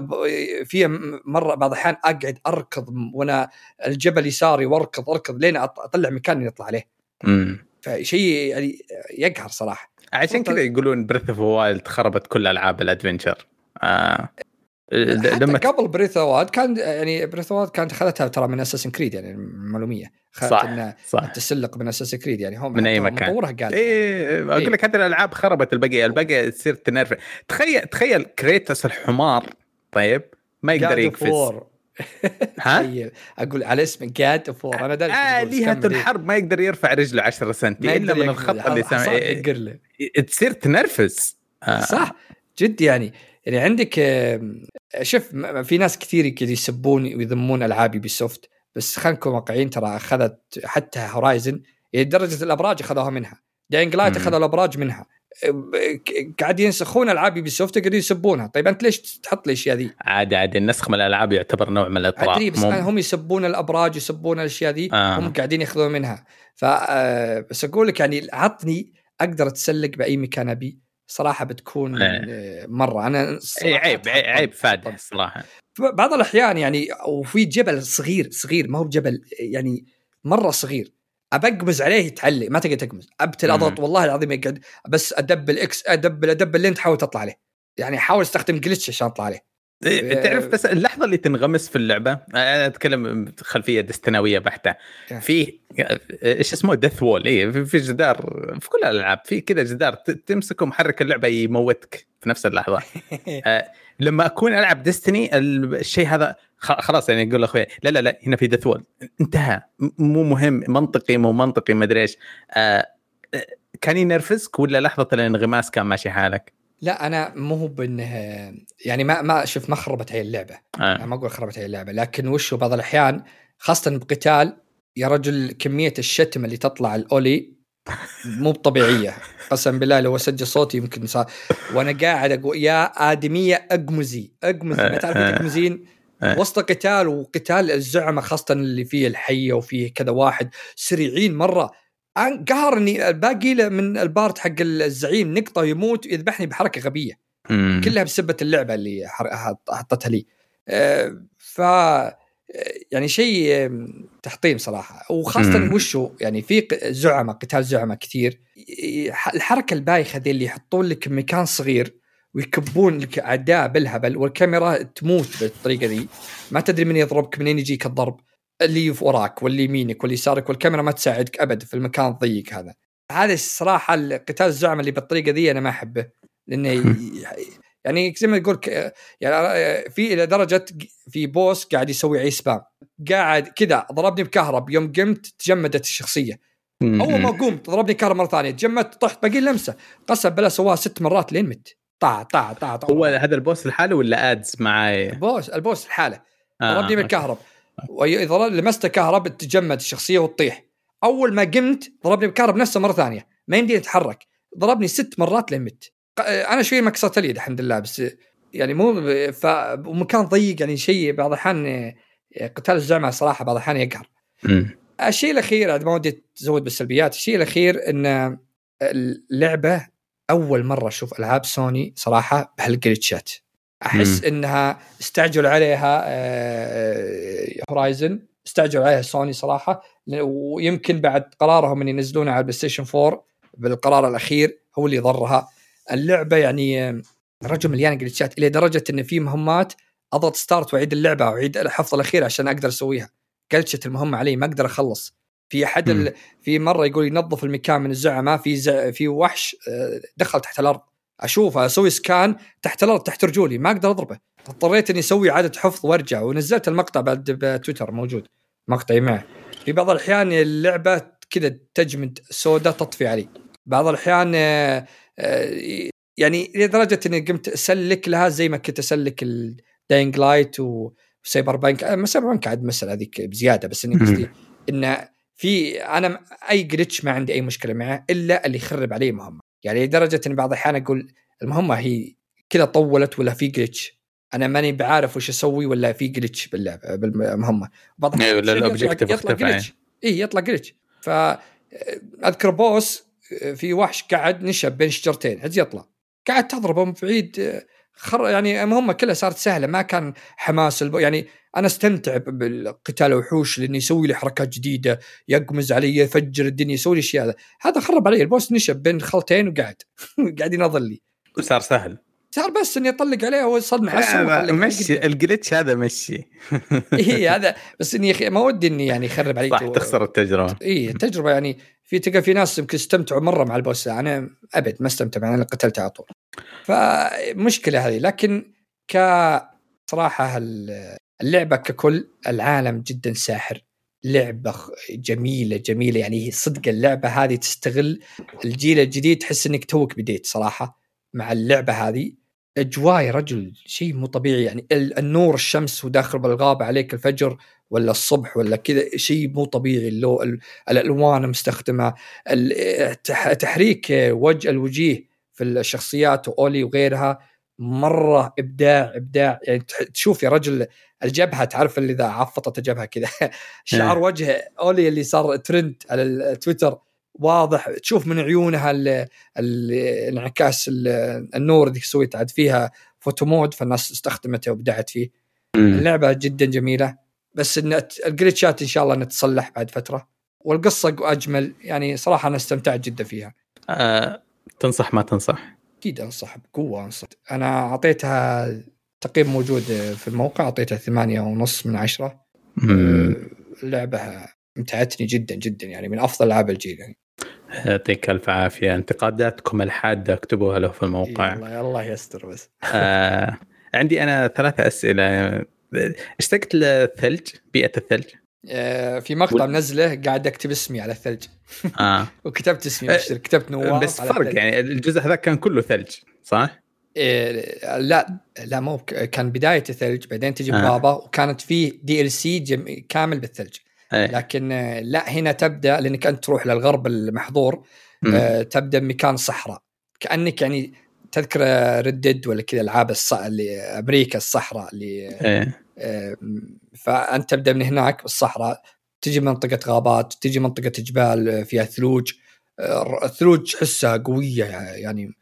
في مرة بعض الأحيان أقعد أركض وأنا الجبل يساري وأركض أركض لين أطلع مكان إني اطلع عليه. امم فشيء يعني يقهر صراحة. عشان كذا يقولون Breath of Wild خربت كل ألعاب ال adventure. آه. حتى لما قبل Breath of Wild كان يعني Breath of Wild كانت اخذتها ترى من Assassin's Creed يعني المعلومية. صح انها صح تسلق من Assassin's Creed يعني هم من حتى مكان. مطورها قال إيه أقول لك حتى الألعاب خربت البقية البقية تصير تنرفز تخيل تخيل Kratos الحمار طيب ما يقدر يقفز ها؟ أقول على اسم God of War أنا داري آه إيه. الحرب ما يقدر يرفع رجله 10 سم ما إلا من. الخط اللي حصان سامع يدقر له. تصير تنرفز آه. صح جد يعني يعني عندك شوف في ناس كثير كذا يسبون ويذمون ألعاب Ubisoft بس خلينا نكون واقعيين ترى أخذت حتى Horizon يعني درجة الأبراج أخذوها منها Dying Light مم. أخذوا الأبراج منها قاعد ينسخون ألعاب Ubisoft قاعدين يسبونها طيب أنت ليش تحط لي الأشياء ذي؟ عادي عادي النسخ من الألعاب يعتبر نوع من الإطراء أدري بس مو- هم يسبون الأبراج يسبون الأشياء ذي آه. هم قاعدين يأخذون منها ف آه، بس أقول لك يعني عطني أقدر أتسلق بأي مكان أبي صراحة بتكون إيه. آه، مرة أنا اي عيب عيب, فادح. صراحة بعض الأحيان يعني وفي جبل صغير صغير ما هو بجبل يعني مرة صغير أبقمز عليه يتعلق ما تقدر تقمز أبتل. أضغط والله العظيم يقعد بس أدبل X أدبل أدبل لين تحاول تطلع عليه يعني حاول استخدم glitch عشان اطلع عليه تعرف بس اللحظة اللي تنغمس في اللعبة أنا أتكلم خلفية دستناويه بحتة. إيه. في إيش اسمه؟ death wall اي في جدار في كل الألعاب في كذا جدار تمسكه محرك اللعبة يموتك في نفس اللحظة. آه، لما أكون ألعب Destiny الشيء هذا خلاص يعني يقول لأخوي لا لا لا هنا في death wall انتهى. مو مهم منطقي مو منطقي ما أدري إيش. آه، آه، كان ينرفزك ولا لحظة الانغماس كان ماشي حالك؟ لا أنا مو هو بانه يعني ما ما شوف ما خربت هي اللعبة آه. أنا ما أقول خربت هي اللعبة لكن وش بعض الأحيان خاصة بقتال يا رجل كمية الشتم اللي تطلع الأولي مو طبيعيه قسم بالله لو أسجل صوتي يمكن صار وأنا قاعد أقول يا آدمية أقمزي أقمزي ما تعرفين آه. تقمزين آه. وسط قتال وقتال الزعماء خاصة اللي فيه الحية وفيه كذا واحد سريعين مرة قهرني الباقي له من البارت حق الزعيم نقطه يموت يذبحني بحركة غبية. مم. كلها بسبة اللعبة اللي حطتها لي. آه، ف يعني شيء تحطيم صراحة. وخاصة. وشو يعني في زعماء قتال زعماء كثير. الحركة البايخة ذي اللي يحطون لك مكان صغير ويكبون لك أعداء بالهبل والكاميرا تموت بالطريقة ذي. ما تدري من يضربك منين يجيك الضرب. اللي وراك واللي يمينك واللي يسارك والكاميرا ما تساعدك أبد في المكان الضيق هذا. هذا الصراحة القتال الزعماء اللي بالطريقة ذي أنا ما أحبه. لأنه يعني زي ما تقول ك- يعني في إلى درجة في بوس قاعد يسوي علي سبام قاعد كذا ضربني بكهرب. يوم قمت تجمدت الشخصية. أول ما قمت ضربني كهرب مرة ثانية. تجمدت طحت باقي لمسة. قسم بالله سواها ست مرات لين مت. طع طع طع طع هو هذا البوس لحاله ولا ادز معاي؟ البوس البوس الحالة. آه، ضربني بالكهرب. واذا لمسته كهرب تتجمد الشخصية وتطيح. أول ما قمت ضربني بالكهرب نفسه مرة ثانية. ما يمديني أتحرك. ضربني ست مرات لين مت أنا شوي ما كسرت اليد الحمد لله بس يعني مو ف ومكان ضيق يعني شيء بعض الأحيان قتال الزعماء صراحة بعض الأحيان يقهر. الشيء الأخير ما ودي تزود بالسلبيات. الشيء الأخير إن اللعبة أول مرة أشوف ألعاب سوني صراحة بهالجلتشات أحس مم. إنها استعجلوا عليها Horizon استعجلوا عليها سوني صراحة ويمكن بعد قرارهم إن ينزلونها على ال PlayStation 4 بالقرار الأخير هو اللي ضرها اللعبة يعني آه، رجل مليان جلتشات إلى درجة إن في مهمات أضغط start وأعيد اللعبة وأعيد الحفظ الأخير عشان أقدر أسويها جلتشت المهمه علي ما أقدر أخلص في أحد. ال... في مرة يقول ينظف المكان من الزعماء في ز... في وحش آه، دخل تحت الأرض اشوفه أسوي scan تحت الأرض تحت رجولي ما أقدر أضربه. اضطريت إني أسوي اعاده حفظ وأرجع ونزلت المقطع بعد بتويتر موجود. مقطعي معه في بعض الأحيان اللعبة كذا تجمد سوداء تطفي علي. بعض الأحيان آه، آه، يعني لدرجة إني قمت أسلك لها زي ما كنت أسلك ال Dying Light و Cyberpunk ما Cyberpunk عاد مسألة هذيك بزيادة بس إني قصدي انه في أنا أي glitch ما عندي أي مشكلة معه إلا اللي يخرب علي مهمة. يعني لدرجة إن بعض الأحيان أقول المهمه هي كذا طولت ولا في glitch أنا ماني بعارف وش أسوي ولا في glitch باللعبه بالمهمه بعض إيه، ولا يطلع- glitch إي يطلع glitch ف أذكر boss في وحش قاعد نشب بين شجرتين عز يطلع. قاعد تضربه من بعيد خر يعني المهمه كلها صارت سهلة ما كان حماس الب... يعني أنا استمتع بالقتال الوحوش لأنه يسوي لي حركات جديدة يقمز علي يفجر الدنيا يسوي لي أشياء. هذا خرب علي البوس نشب بين خلطين وقاعد قاعد يناظر لي. وصار سهل. صار بس إني أطلق عليه وصدمه آه، مشي. الجلتش هذا مشي. اي هذا بس إني ما ودي إني يعني يخرب علي صح تخسر التجربة. اي التجربة يعني في تلقى في ناس يمكن استمتعوا مرة مع البوس أنا أبد ما استمتع أنا قتلت على طول. فمشكلة هذه. لكن ك صراحة ال- اللعبة ككل العالم جدا ساحر. لعبة جميلة جميلة. يعني صدق اللعبة هذه تستغل الجيل الجديد تحس إنك توك بديت صراحة مع اللعبة هذه. أجواء يا رجل شيء مو طبيعي. يعني ال- النور الشمس وداخل بالغابة عليك الفجر ولا الصبح ولا كذا شيء مو طبيعي. اللو ال- الألوان المستخدمه ال- تح- تحريك وجه الوجيه في الشخصيات و Aloy وغيرها مرة إبداع إبداع. يعني تشوف يا رجل الجبهة تعرف اللي إذا عفطت الجبهة كذا. شعر وجه Aloy اللي صار ترند على التويتر واضح. تشوف من عيونها ال- ال- انعكاس ال- النور اللي سويت عاد فيها photo mode فالناس استخدمته وابدعت فيه. اللعبة جدا جميلة بس إن الجلتشات إن شاء الله انها تصلح بعد فترة. والقصة أجمل يعني صراحة أنا استمتعت جدا فيها. آه، تنصح ما تنصح؟ أكيد أنصح بقوة أنصح. أنا أعطيتها تقييم موجود في الموقع أعطيتها ثمانية ونص من عشرة. مم. اللعبة امتعتني جدا جدا يعني من أفضل ألعاب الجيل يعني. يعطيك ألف عافية انتقاداتكم الحادة اكتبوها له في إيه الموقع الله الله يستر بس آه عندي أنا ثلاثة أسئلة اشتقت للثلج بيئة الثلج آه، في مقطع منزله قاعد أكتب اسمي على الثلج آه وكتبت اسمي مشترك كتبت نواف بس فرق. يعني الجزء هذا كان كله ثلج صح؟ إيه لا لا مو كان بداية الثلج بعدين تجي آه. بغابه وكانت في دي ال سي. كامل بالثلج لكن آه، لا هنا تبدأ لأنك أنت تروح للغرب المحظور مم. آه، تبدأ بمكان صحراء كأنك يعني تذكر ردد ولا كذا العاب الص... اللي أمريكا الصحراء اللي آه، فأنت تبدأ من هناك بالصحراء تجي منطقة غابات تجي منطقة جبال فيها ثلوج آه، الثلوج تحسها قوية يعني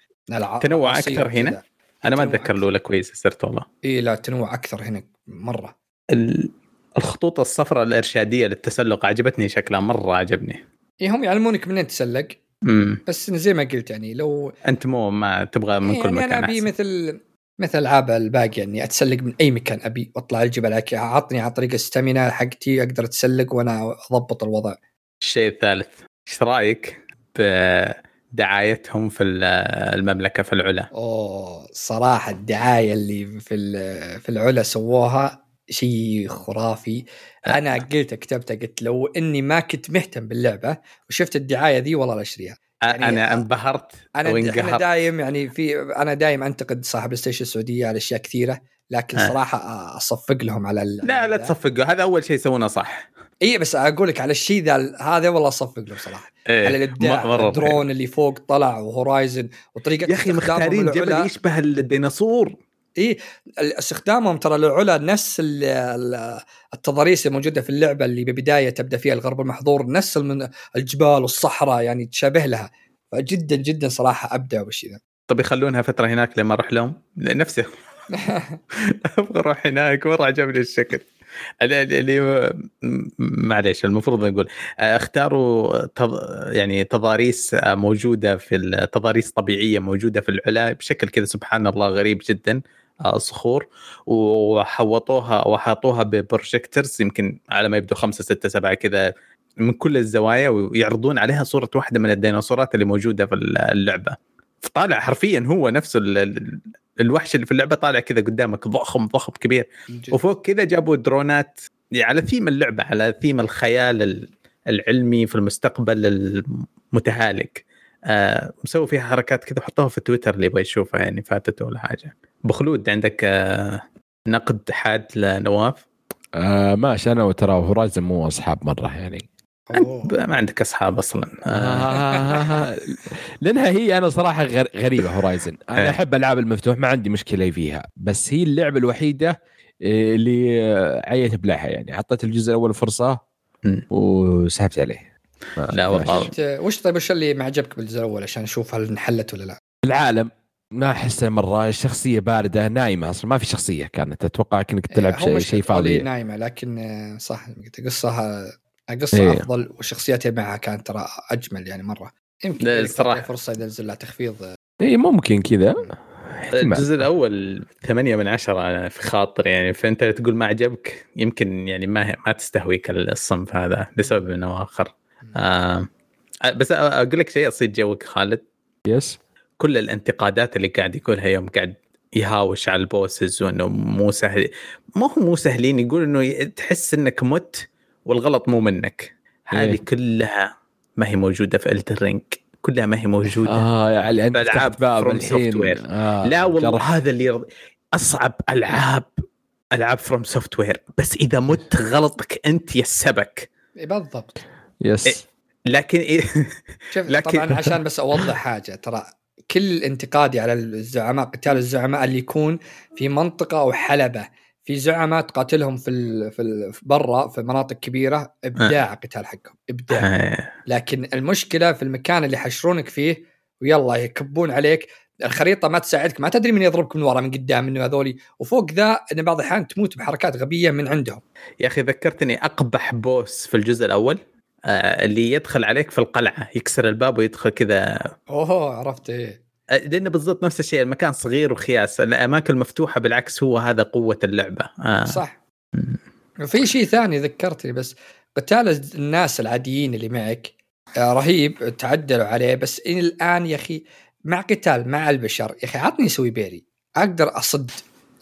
تنوع أكثر هنا؟ كذا. أنا ما أتذكر الأولى كويس صرت والله اي لا تنوع أكثر هنا مرة ال... الخطوط الصفراء الإرشادية للتسلق عجبتني شكلها مرة عجبني إيه هم يعلمونك منين تسلق. امم بس زي ما قلت يعني لو أنت مو ما تبغى من كل يعني مكان أنا ابي. مثل مثل ألعاب الباقيه اني أتسلق من أي مكان أبي وأطلع الجبل عطني على طريق الستامينا حقتي أقدر أتسلق وأنا أضبط الوضع. الشيء الثالث إيش رأيك بدعايتهم في ال- المملكة في العلا؟ أوه صراحة الدعاية اللي في في العلا سووها شيء خرافي. أنا قلت كتبتها قلت لو إني ما كنت مهتم باللعبة وشفت الدعاية ذي والله لا أشتريها. يعني أنا انبهرت أنا أنا دايم يعني في أنا دايم أنتقد صاحب PlayStation السعودية على أشياء كثيرة لكن آه. صراحة أصفق لهم على ال- لا لا تصفقوا هذا أول شيء يسوونه صح. إي بس أقول لك على الشيء ذا هذا والله أصفق لهم صراحة. إيه. على الإبداع الدرون اللي فوق طلع و Horizon وطريقة يا أخي مختارين جبل. يشبه الديناصور. إي استخدامهم ترى للعلا نفس ال- ال- التضاريس الموجودة في اللعبة اللي ببداية تبدأ فيها الغرب المحظور نفس الجبال والصحراء يعني تشابه لها. فجدا جدا صراحة ابدعوا بالشيء ذا. طب يخلونها فترة هناك لما أروح لهم؟ نفسي. أبغى أروح هناك مرة عجبني الشكل. اللي معليش المفروض نقول اختاروا تض... يعني تضاريس موجودة في ال- تضاريس طبيعية موجودة في العلا بشكل كذا سبحان الله غريب جدا. صخور وحوطوها وحاطوها ب projectors يمكن على ما يبدو خمسة ستة سبعة كذا من كل الزوايا ويعرضون عليها صورة واحدة من الديناصورات اللي موجودة في اللعبة. فطالع حرفيا هو نفسه ال- ال- الوحش اللي في اللعبة طالع كذا قدامك ضخم ضخم كبير. وفوق كذا جابوا درونات يعني على ثيم اللعبة على ثيم الخيال ال- العلمي في المستقبل المتهالك. آه مسوي فيها حركات كذا حطوها في تويتر اللي يبغى يشوفها يعني فاتته ولا حاجة. بخلود عندك آه نقد حاد لنواف؟ آه ماشي أنا وترى هورايزن مو أصحاب مرة يعني. ما عندك أصحاب أصلا. آه. لأنها هي أنا صراحة غر- غريبة هورايزن. إيه. أنا أحب ألعاب المفتوح ما عندي مشكلة فيها. بس هي اللعبة الوحيدة اللي عيت بلاها يعني. اعطيت الجزء الأول فرصة. وسحبت عليه. لا والله. ماشي. أنت وش طيب وش اللي ما عجبك بالجزء الأول عشان نشوف هل انحلت ولا لا؟ العالم ما احسه مرة الشخصية باردة نايمة أصلا ما في شخصية كانت أتوقع كانك تلعب هو شيء قولي فاضي نايمة لكن آه، صح قصه قصة إيه. أفضل وشخصياتها معها كانت ترى أجمل يعني مرة يمكن. تعطيه فرصة ينزل لها تخفيض آه، اي ممكن كذا. الجزء الأول ثمانية من عشرة في خاطر يعني فأنت تقول ما عجبك يمكن يعني ما ما تستهويك الصنف هذا لسبب أو آخر آه بس أقول لك شيء أصيد جوك خالد. yes كل الانتقادات اللي قاعد يقولها يوم قاعد يهاوش على ال bosses وإنه مو سهل ما هو مو سهلين يقول إنه تحس إنك مت والغلط مو منك. هذه إيه. كلها ما هي موجودة في Elden Ring كلها ما هي موجودة. آه يعني انت فتحت باب From الحين. Software. آه لا والله جرح. هذا اللي يرضي أصعب ألعاب ألعاب FromSoftware بس إذا مت غلطك أنت يسبك إيه، بالضبط. يس. إيه. لكن إيه شوف لكن- طبعا عشان بس أوضح حاجة ترى كل انتقادي على الزعماء قتال الزعماء اللي يكون في منطقة أو حلبة في زعماء تقاتلهم في ال في, ال في برا في مناطق كبيرة إبداع قتال حقهم إبداع. آه، لكن المشكلة في المكان اللي يحشرونك فيه ويلا يكبون عليك الخريطة ما تساعدك ما تدري من يضربك من ورا من قدام من هذولي. وفوق ذا إن بعض الأحيان تموت بحركات غبية من عندهم. يا أخي ذكرتني أقبح بوس في الجزء الأول. آه، اللي يدخل عليك في القلعة يكسر الباب ويدخل كذا. اوه عرفت إيه. آه، لأنه بالضبط نفس الشيء المكان صغير وخياس الأماكن المفتوحه بالعكس هو هذا قوة اللعبة. آه. صح. وفي شيء ثاني ذكرتني بس قتال الناس العاديين اللي معك آه، رهيب تعدلوا عليه بس إن الآن يا أخي مع قتال مع البشر يا أخي عطني سويبيري أقدر أصد.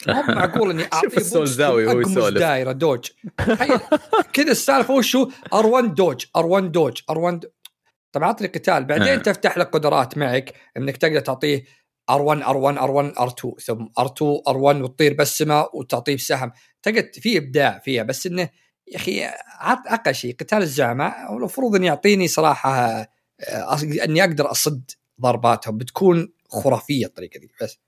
مو معقول إني أعطيه شوف السول بوست زاوي وهو وأقمص يسولف. دايرة دوج. كذا السالفة وشو ار1 دوج ار1 دوج ار1 طبعا عطني قتال. بعدين آه. تفتح لك قدرات معك إنك تقدر تعطيه ار1 ار1 ار1 ار2 ثم ار2 ار1 وتطير بالسماء وتعطيه بسهم. تقدر في إبداع فيها بس إنه يا أخي عط أقل شيء قتال الزعماء المفروض انه يعطيني صراحة آه، إني أقدر أصد ضرباتهم بتكون خرافية الطريقة دي بس.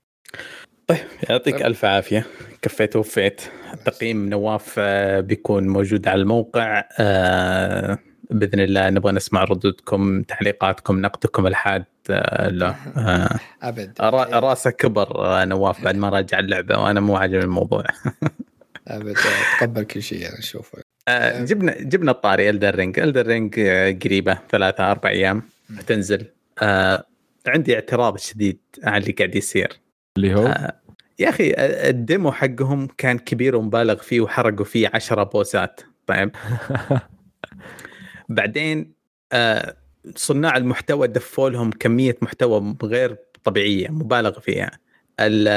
يعطيك طيب. ألف عافية. كفيت ووفيت. تقييم نواف آه، بيكون موجود على الموقع. آه، بإذن الله نبغى نسمع ردودكم تعليقاتكم نقدكم الحاد. آه، آه، أبد. را- راسه كبر نواف بعد ما راجع اللعبة وأنا مو عاجبني الموضوع. أبد. تقبل كل شيء أنا أشوفه. آه، جبنا جبنا الطاري Elden Ring Elden Ring قريبة ثلاثة أربع أيام. تنزل. عندي اعتراض شديد على اللي قاعد يصير. اللي هو؟ آه يا أخي ال demo حقهم كان كبير ومبالغ فيه وحرقوا فيه عشرة بوسات طيب؟ بعدين آه صناع المحتوى دفوا لهم كمية محتوى غير طبيعية مبالغ فيها. ال-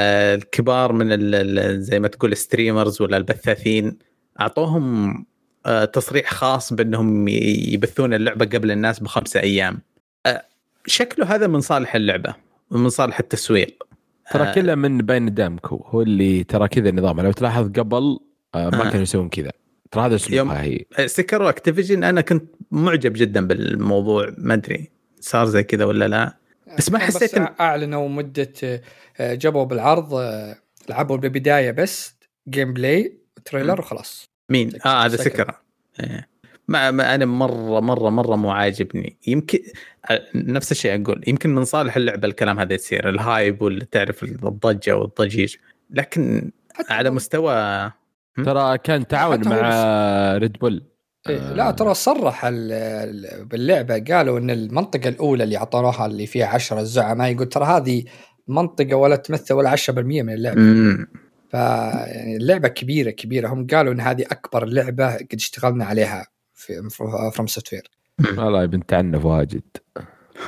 الكبار من زي ما تقول streamers ولا البثاثين أعطوهم آه، تصريح خاص بأنهم يبثون اللعبة قبل الناس بخمسة أيام. آه، شكله هذا من صالح اللعبة ومن صالح التسويق. ترى آه. كله من بين دامكو هو اللي ترى كذا النظام لو تلاحظ قبل آه، ما آه. كانوا يسوون كذا ترى هذا اسلوبها هي سكر اكتيفيجن أنا كنت معجب جدا بالموضوع ما أدري صار زي كذا ولا لا بس ما حسيت إن- أعلنوا مدة جابوا بالعرض لعبوا بالبداية بس gameplay trailer وخلاص مين؟ آه هذا سكر. سكر إيه. ما, ما أنا مرة مرة مرة مو عاجبني. يمكن آه، نفس الشيء أقول يمكن من صالح اللعبة الكلام هذا يصير ال hype واللي تعرف الضجة والضجيج. لكن على مستوى ترى كان تعاون مع Red Bull إيه، لا ترى صرح ال- ال- باللعبة قالوا إن المنطقة الأولى اللي اعطوها اللي فيها 10 زعماء يقول ترى هذه منطقة ولا تمثل ولا 10% من اللعبة. مم. ف يعني اللعبة كبيرة كبيرة. هم قالوا إن هذه أكبر لعبة قد اشتغلنا عليها. في FromSoftware والله بنت عنف واجد.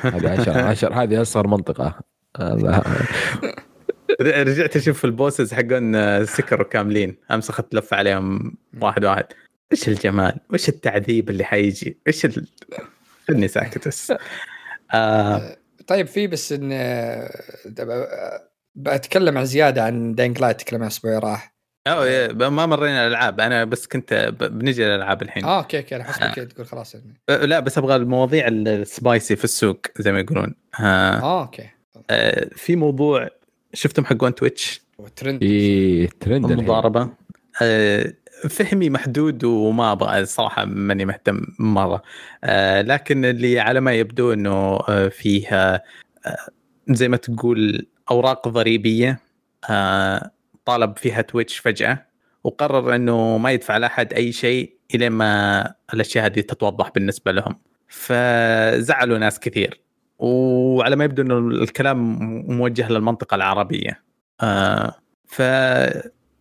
هذه 10 10 هذه أصغر منطقة. رجعت أشوف ال bosses حقون آه، سكر كاملين. أمس أخذت لفة عليهم واحد واحد. إيش الجمال؟ وش التعذيب اللي حيجي؟ إيش ال... خلني ساكت بس. آه. طيب في بس إن آه، بتكلم عن زيادة عن Dying Light تكلمنا الأسبوع اللي راح أو إيه، ما مرينا الألعاب. أنا بس كنت ب- بنجي للالعاب الحين. آه أوكي okay أنا حسبك كذا تقول خلاص يعني. أه، لا بس أبغى المواضيع ال spicy في السوق زي ما يقولون. آه آه أوكي. آه في موضوع شفتم حقون Twitch trend. في ترند. المضاربة. آه فهمي محدود وما أبغى الصراحه ماني مهتم مرة. آه لكن اللي على ما يبدو إنه آه فيها آه زي ما تقول أوراق ضريبية. آه طالب فيها تويتش فجأة وقرر إنه ما يدفع لأحد أي شيء إلى ما الأشياء هذه تتوضح بالنسبة لهم. فزعلوا ناس كثير وعلى ما يبدو إنه الكلام موجه للمنطقة العربية. آه ف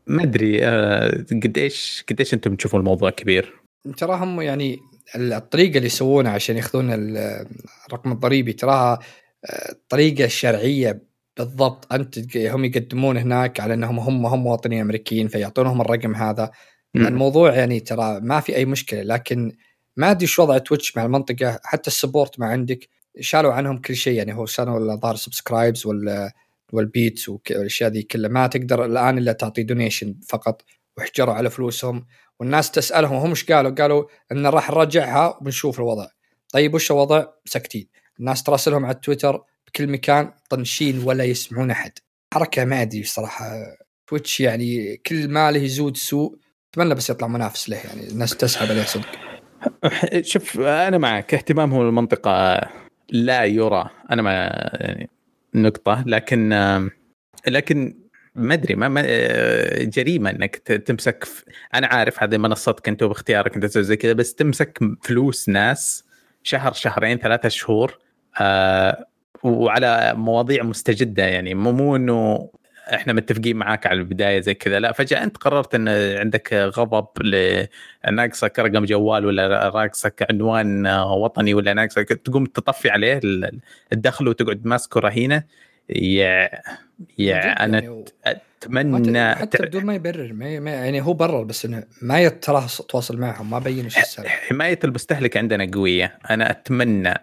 ما أدري آه قديش قديش أنتم تشوفون الموضوع كبير؟ تراهم يعني الطريقة اللي يسوونها عشان ياخذون ال- الرقم الضريبي تراها آه، الطريقة الشرعيه بالضبط أنت هم يقدمون هناك على إنهم هم هم مواطنين أمريكيين فيعطونهم الرقم هذا مم. الموضوع يعني ترى ما في أي مشكلة لكن ما أدري شو وضع Twitch مع المنطقة حتى ال support ما عندك شالوا عنهم كل شيء يعني هو شالوا الظاهر subscribes وال وال bits والاشياء ذي كلها ما تقدر الآن إلا تعطي donation فقط وحجروا على فلوسهم والناس تسألهم هم إيش قالوا؟ قالوا إن راح نرجعها وبنشوف الوضع. طيب وش الوضع؟ ساكتين. الناس تراسلهم على تويتر بكل مكان طنشين ولا يسمعون أحد. حركة ما أدري صراحة Twitch يعني كل ما له يزود سوء أتمنى بس يطلع منافس له يعني الناس تسحب عليه صدق. شوف أنا معك اهتمامهم المنطقة لا يرى أنا ما يعني نقطة لكن لكن ما أدري ما, جريمة إنك تمسك أنا عارف هذه منصتك انت باختيارك أنت تسوي زي كذا بس تمسك فلوس ناس شهر شهرين ثلاثة شهور آه وعلى مواضيع مستجدة يعني. مو مو إنه إحنا متفقين معاك على البداية زي كذا لا فجأة أنت قررت إن عندك غضب لناقصك رقم جوال ولا ناقصك عنوان وطني ولا ناقصك تقوم تطفي عليه ال- الدخل وتقعد ماسكه رهينة. يا يا أنا يعني أتمنى حتى بدون ما يبرر ما ما- يعني هو برر بس إنه ما يتراه تواصل معهم ما بين إيش السالفه. حماية المستهلك عندنا قوية. أنا أتمنى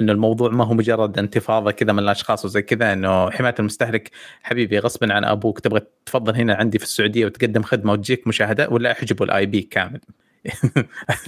إنه الموضوع ما هو مجرد انتفاضة كذا من الأشخاص وزي كذا إنه حماية المستهلك حبيبي غصبا عن أبوك تبغى تفضل هنا عندي في السعودية وتقدم خدمة وتجيك مشاهدة ولا احجبوا ال IP كامل.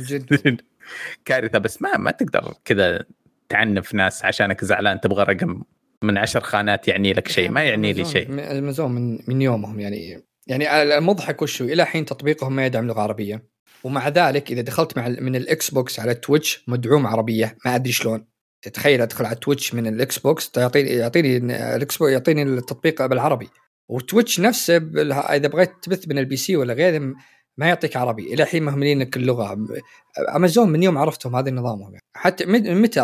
جد كارثة بس ما ما تقدر كذا تعنف ناس عشانك زعلان تبغى رقم من عشر خانات يعني لك شيء ما يعني لي شيء. امازون من من يومهم يعني. يعني المضحك وشو إلى حين تطبيقهم ما يدعم لغة عربية. ومع ذلك إذا دخلت مع من ال Xbox على Twitch مدعوم عربية ما أدري شلون. تخيل أدخل على Twitch من ال Xbox يعطيني يعطيني ال Xbox يعطيني التطبيق بالعربي و Twitch نفسه إذا بغيت تبث من ال PC ولا غيره ما يعطيك عربي. إلى الحين مهملين لك اللغة. أمازون من يوم عرفتهم هذا نظامهم حتى مت- متى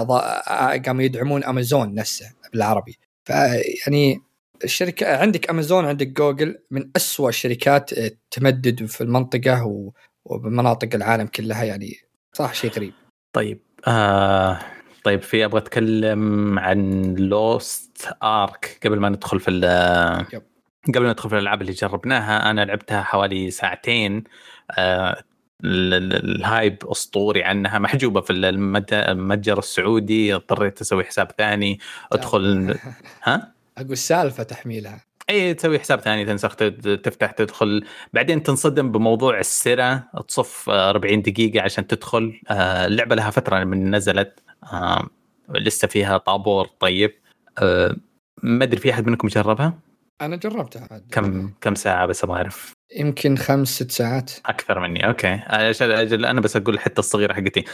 قاموا يدعمون أمازون نفسه بالعربي؟ فيعني الشركة عندك أمازون عندك جوجل من أسوأ الشركات تمدد في المنطقة وبمناطق العالم كلها. يعني صراحة شيء غريب. طيب آه طيب في أبغى أتكلم عن Lost Ark قبل ما ندخل في. قبل ما ندخل في الألعاب اللي جربناها. أنا لعبتها حوالي ساعتين. آه ال- ال- ال hype أسطوري عنها محجوبة في المت- المتجر السعودي. اضطريت أسوي حساب ثاني. أدخل ها؟ أقول سالفة تحميلها. اي تسوي حساب ثاني تنسخ تفتح تدخل. بعدين تنصدم بموضوع السرة تصف آه، 40 دقيقة عشان تدخل. آه، اللعبة لها فترة من نزلت. آه، لسه فيها طابور طيب. آه، ما أدري في أحد منكم جربها؟ أنا جربتها عاد. كم كم ساعة بس أبغى أعرف؟ يمكن خمس ست ساعات. أكثر مني. أوكي. أجل أنا بس أقول الحتة الصغيرة حقتي.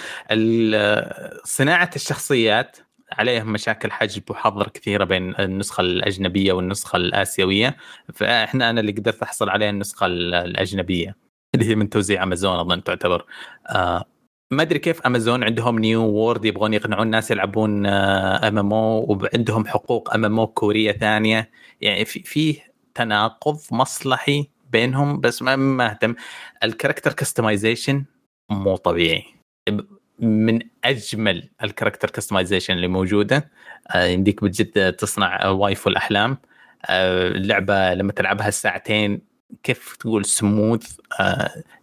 صناعة الشخصيات عليهم مشاكل حجب وحظر كثيرة بين النسخة الأجنبية والنسخة الآسيوية. فإحنا أنا اللي قدرت أحصل عليها النسخة ال- الأجنبية اللي هي من توزيع أمازون أظن تعتبر. آه ما أدري كيف أمازون عندهم New World يبغون يقنعون الناس يلعبون MMO وعندهم حقوق MMO كورية ثانية. يعني في فيه تناقض مصلحي بينهم بس ما أهتم. ال character customization مو طبيعي. من أجمل ال character customization اللي موجودة. آه، يمديك بجد تصنع وايفو الاحلام آه، اللعبة لما تلعبها الساعتين كيف تقول سموث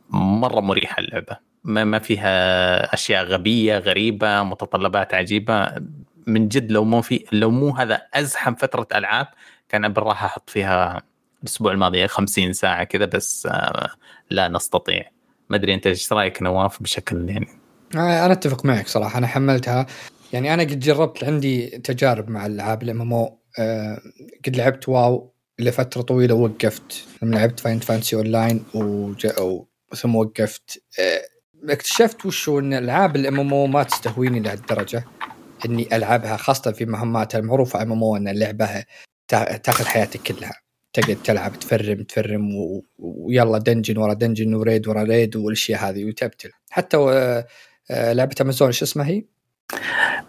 مرة مريحة اللعبة. ما فيها أشياء غبية غريبة متطلبات عجيبة. من جد لو مو في لو مو هذا أزحم فترة ألعاب كان بالراحه أحط فيها الأسبوع الماضي 50 ساعة كذا بس آه، لا نستطيع. ما أدري أنت إيش رأيك نواف بشكل يعني آه، أنا أتفق معك صراحة أنا حملتها يعني أنا قد جربت عندي تجارب مع الألعاب ال MMO قد لعبت WoW لفترة طويلة وقفت لما لعبت Final Fantasy Online ثم وقفت آه، اكتشفت وش إن ألعاب ال MMO ما تستهويني لهالدرجة إني ألعبها خاصة في مهماتها المعروفة MM إن اللعبة تا- تاخذ حياتك كلها تقعد تلعب تفرم تفرم. ويلا dungeon ورا dungeon و raid ورا raid والأشياء هذه وتبتل حتى. آه، لعبه امازون شو اسمها هي؟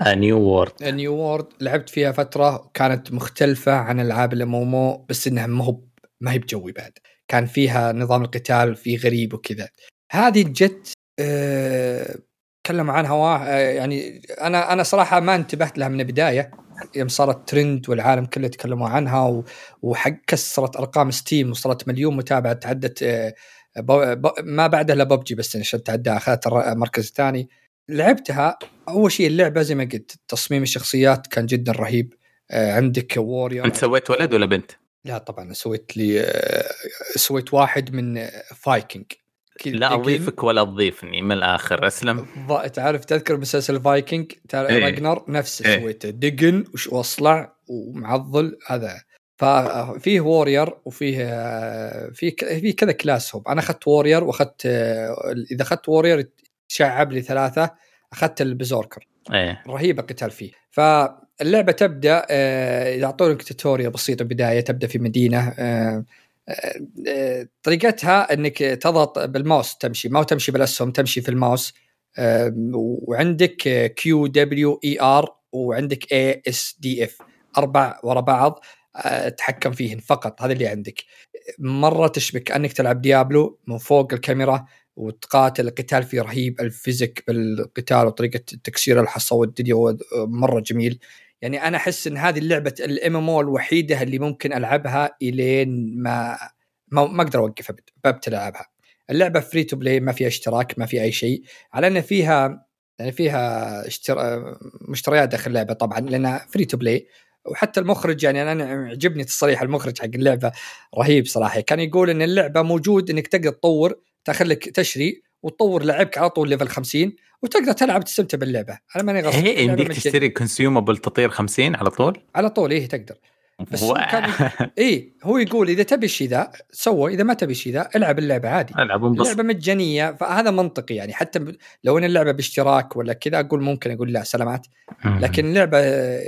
New World New World لعبت فيها فترة كانت مختلفة عن ألعاب ال MMO بس إنها ما هو ما هي بجوي بعد كان فيها نظام القتال فيه غريب وكذا هذه جت أه... تكلموا عنها. آه، يعني أنا أنا صراحة ما انتبهت لها من البداية يوم صارت ترند والعالم كله تكلموا عنها. وحق كسرت أرقام Steam وصلت مليون متابعة تعدت ما بعدها إلا ببجي بس عشان تعدى اخذت الر- المركز الثاني لعبتها أول شيء اللعبة زي ما قلت تصميم الشخصيات كان جدا رهيب آه، عندك warrior أنت سويت ولد ولا بنت؟ لا طبعا سويت لي آه، سويت واحد من Vikings لا. أضيفك ولا تضيفني من الآخر أسلم تعرف تذكر مسلسل Vikings تعرف. راجنر نفسه إيه. سويته دقن وش- وأصلع ومعضل هذا ففيه warrior وفيه في في كذا class هم أنا أخذت warrior وأخذت إذا أخذت warrior شعب لي ثلاثة أخذت ال Berserker. إيه. رهيب القتال فيه. فاللعبة تبدأ آه، يعطونك tutorial بسيطه بدايه تبدأ في مدينة آه، آه، طريقتها إنك تضغط بالماوس تمشي. ما هو تمشي بالأسهم تمشي في الماوس. وعندك Q W E R وعندك A S D F أربع ورا بعض. تحكم فيهن فقط هذا اللي عندك. مرة تشبك كانك تلعب Diablo من فوق الكاميرا وتقاتل القتال فيه رهيب ال physics بالقتال وطريقة تكسير الحصى والدنيا مرة جميل. يعني أنا أحس إن هذه اللعبه ال MMO الوحيدة اللي ممكن ألعبها إلين ما ما, ما أقدر أوقف ببتل ألعبها. اللعبة free to play ما فيها اشتراك ما في أي شيء على إن فيها يعني فيها اشترا... مشتريات داخل اللعبة طبعا لأنها free to play وحتى المخرج يعني أنا عجبني تصريح المخرج حق اللعبة رهيب صراحة. كان يقول إن اللعبة موجود إنك تقدر تطور تاخذ لك تشري وتطور لعبك على طول level 50 وتقدر تلعب تستمتع باللعبة. أنا ماني غصب هي اللعبة يمديك. تشتري consumable تطير 50 على طول؟ على طول إيه تقدر. بس و... كان- إيه هو يقول إذا تبي الشيء ذا سوى. إذا ما تبي الشيء ذا العب اللعبة عادي. ألعب انبسط اللعبة مجانية فهذا منطقي يعني. حتى لو إن اللعبة باشتراك ولا كذا أقول ممكن أقول لا سلامات. لكن اللعبة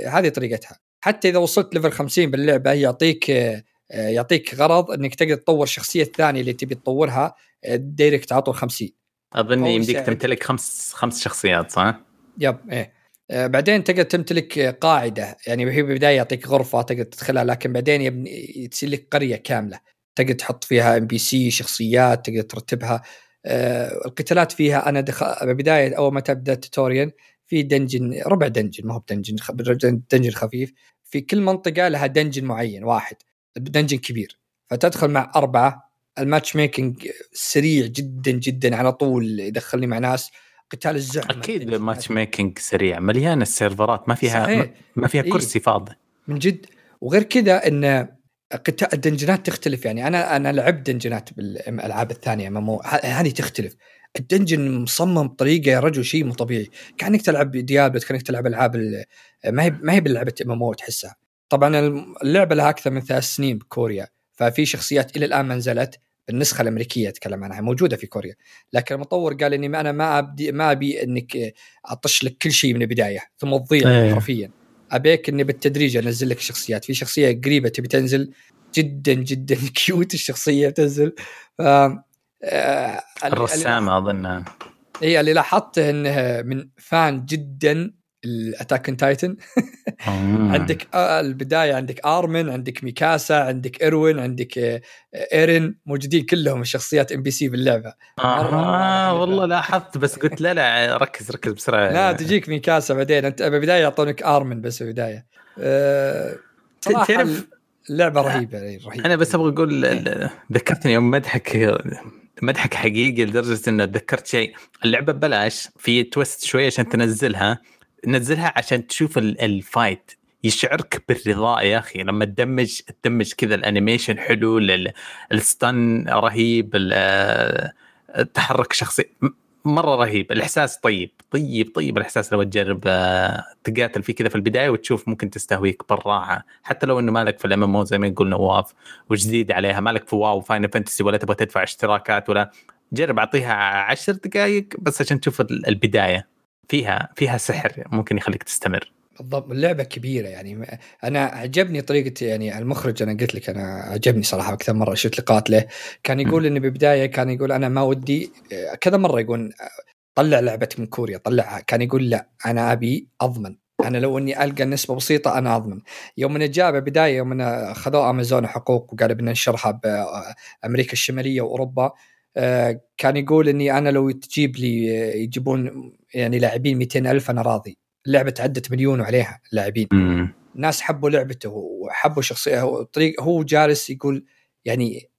هذه طريقتها. حتى إذا وصلت level 50 باللعبة يعطيك آه، آه، يعطيك غرض إنك تقدر تطور الشخصيه الثانية اللي تبي تطورها آه، direct على طول 50 اظن يمديك. تمتلك خمس خمس شخصيات صح؟ yep إيه. آه، بعدين تقدر تمتلك آه، قاعدة يعني هي بالبداية يعطيك غرفة تقدر تدخلها لكن بعدين يبني تصير لك قرية كاملة. تقدر تحط فيها NPC شخصيات تقدر ترتبها. آه، القتالات فيها أنا دخل بالبداية أول ما تبدأ ال tutorial في dungeon ربع dungeon ما هو ب dungeon خ- dungeon خفيف. في كل منطقة لها dungeon معين واحد dungeon كبير. فتدخل مع أربعة ال matchmaking سريع جدا جدا على طول يدخلني مع ناس قتال الزعم أكيد matchmaking سريع مليان السيرفرات ما فيها صحيح. ما- فيها إيه. كرسي فاضي. من جد. وغير كذا إن قتال الدنجنات تختلف. يعني أنا أنا لعبت دنجنات بالألعاب الثانية مو هذه تختلف. ال dungeon مصمم بطريقة يا رجل شيء مو طبيعي. كأنك تلعب Diablo كأنك تلعب ألعاب ال- ما هي ما هي باللعبه MMO تحسها. طبعا اللعبة لها أكثر من ثلاث سنين بكوريا ففي شخصيات إلى الآن ما نزلت النسخه الأمريكية أتكلم عنها موجودة في كوريا. لكن المطور قال إني ما أنا ما ابدي ما أبي إنك أطش لك كل شيء من البداية ثم تضيع إيه. حرفيا. أبيك إني بالتدريج أنزل لك شخصيات. في شخصية قريبة تبي تنزل جدا جدا cute الشخصية تنزل. ف آه، الرسامه أظن. هي اللي لاحظته انه من fan جدا ال Attack Titan عندك آه، البداية عندك ارمن عندك ميكاسا عندك ايروين عندك آه، ايرين موجودين كلهم الشخصيات NPC باللعبة. آه والله لاحظت بس قلت لا لا ركز ركز بسرعة. لا تجيك ميكاسا بعدين. أنت بالبداية يعطونك ارمن بس بالبداية. أه تعرف- اللعبة رهيبة رهيبة. أنا بس أبغى أقول ال- ذكرتني يوم مدحك مدحك حقيقي لدرجة إنه تذكرت شيء. اللعبة ببلاش في twist شوية عشان تنزلها. نزلها عشان تشوف ال- ال fight يشعرك بالرضا يا أخي. لما تدمج تدمج كذا ال animation حلو ال stun رهيب تحرك شخصي. مرة رهيب. الإحساس طيب. طيب طيب الإحساس لو تجرب آه، تقاتل فيه كذا في البداية وتشوف ممكن تستهويك بالراحة. حتى لو إنه مالك في ال MMO زي ما يقول نواف وجديد عليها. مالك في WoW Final Fantasy ولا تبغى تدفع اشتراكات ولا. جرب أعطيها عشر دقائق بس عشان تشوف ال- البداية. فيها فيها سحر ممكن يخليك تستمر. بالضبط اللعبة كبيرة يعني. أنا عجبني طريقة يعني المخرج أنا قلت لك أنا عجبني صراحة أكثر مرة شفت لقاءات له. كان يقول إنه بالبدايه كان يقول أنا ما ودي كذا مرة يقول طلع لعبة من كوريا طلعها. كان يقول لا أنا أبي أضمن. أنا لو إني ألقى نسبة بسيطة أنا أضمن. يوم من جاء بدايه يوم من اخذوا امازون حقوق وقالوا بدنا ننشرها بأمريكا الشمالية وأوروبا كان يقول إني أنا لو تجيب لي آه، يجيبون يعني لاعبين 200 ألف أنا راضي اللعبة عدت مليون وعليها لاعبين الناس حبوا لعبته وحبوا شخصية وطريق هو جالس يقول يعني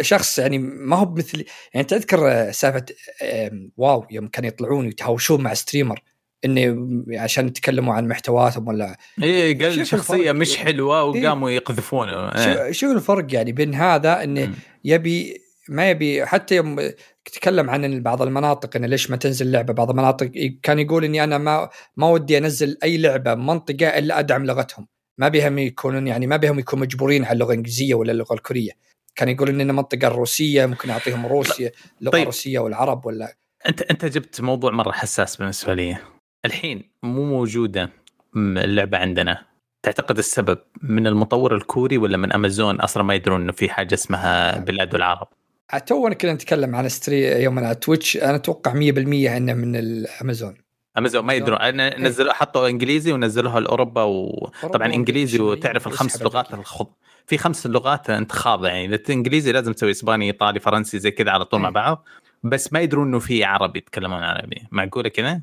شخص يعني ما هو مثل يعني تذكر سالفة آم، WoW يوم كانوا يطلعون يتهاوشون مع streamer إنه عشان يتكلموا عن محتواتهم ولا اي قال شوف شخصية الفرق. مش حلوة وقاموا يقذفونه إيه. شو, شو الفرق يعني بين هذا إنه. يبي ما يبي حتى يوم تكلم عن بعض المناطق انه ليش ما تنزل لعبة؟ بعض المناطق كان يقول إني أنا ما ما ودي أنزل أي لعبة منطقة إلا أدعم لغتهم. ما بهم يكونون يعني ما بهم يكونوا مجبورين على اللغة الإنجليزية ولا اللغة الكورية. كان يقول إن المنطقة الروسية ممكن أعطيهم روسيا لغة طيب. روسية والعرب ولا أنت أنت جبت موضوع مرة حساس بالنسبة لي. الحين مو موجودة اللعبة عندنا. تعتقد السبب من المطور الكوري ولا من أمازون؟ أصلا ما يدرون إنه في حاجة اسمها بلاد العرب. تونا كنا نتكلم عن stream على تويتش أنا أتوقع 100% إنه من الأمازون. أمازون ما يدرون. أنا- نزلوا حطوا إنجليزي ونزلوها لأوروبا وطبعا إنجليزي وتعرف الخمس لغات. الخض في خمس لغات أنت خاضع يعني. إذا إنجليزي لازم تسوي إسباني إيطالي فرنسي زي كذا على طول مع مم. بعض. بس ما يدرون إنه في عربي يتكلمون عربي. معقولة كذا؟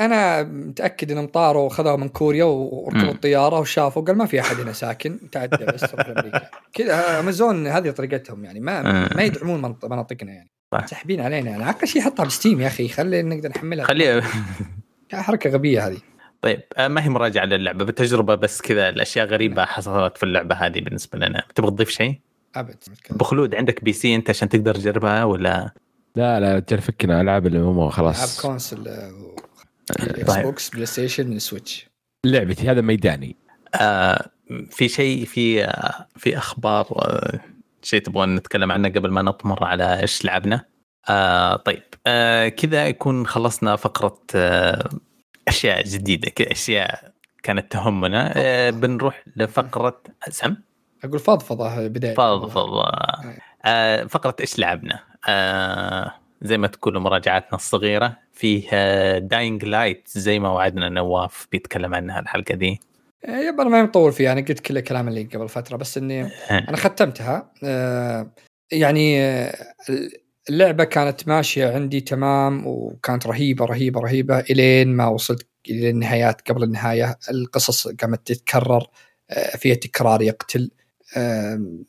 أنا متأكد إنهم طاروا وخذوها من كوريا وركبوا. الطيارة وشافوا قال ما في أحد هنا ساكن تعدى بس روح لأمريكا. كذا أمازون هذه طريقتهم يعني ما مم. ما يدعمون مناطقنا يعني. ساحبين علينا يعني. أقل شيء حطها ب Steam يا أخي خلي نقدر نحملها. خليها. حركة غبية هذه. طيب آه، ما هي مراجعة للعبة؟ بالتجربه بس كذا الأشياء غريبة حصلت في اللعبة هذه بالنسبة لنا. تبغى تضيف شيء؟ أبد أبو خلود عندك PC أنت عشان تقدر تجربها ولا؟ لا لا فكنا ألعاب الام ألعاب خلاص console X طيب. box PlayStation Switch لعبتي هذا ميداني. آه في شيء في آه في أخبار آه شيء تبغون نتكلم عنه قبل ما نطمر على إيش لعبنا؟ آه طيب. آه كذا يكون خلصنا فقرة آه أشياء جديدة كذا أشياء كانت تهمنا. آه بنروح لفقرة سم؟ أقول فضفضة بداية. فضفضة. آه فقرة إيش لعبنا؟ آه زي ما تقول مراجعاتنا الصغيرة فيه Dying Light زي ما وعدنا نواف بيتكلم عنها الحلقة دي. آه، yep أنا ما مطول فيها أنا قلت كل الكلام اللي قبل فترة بس إني أنا ختمتها. آه يعني آه، اللعبة كانت ماشية عندي تمام وكانت رهيبة رهيبة رهيبة إلين ما وصلت إلى النهايات قبل النهاية. القصص قامت تتكرر آه، فيها تكرار يقتل.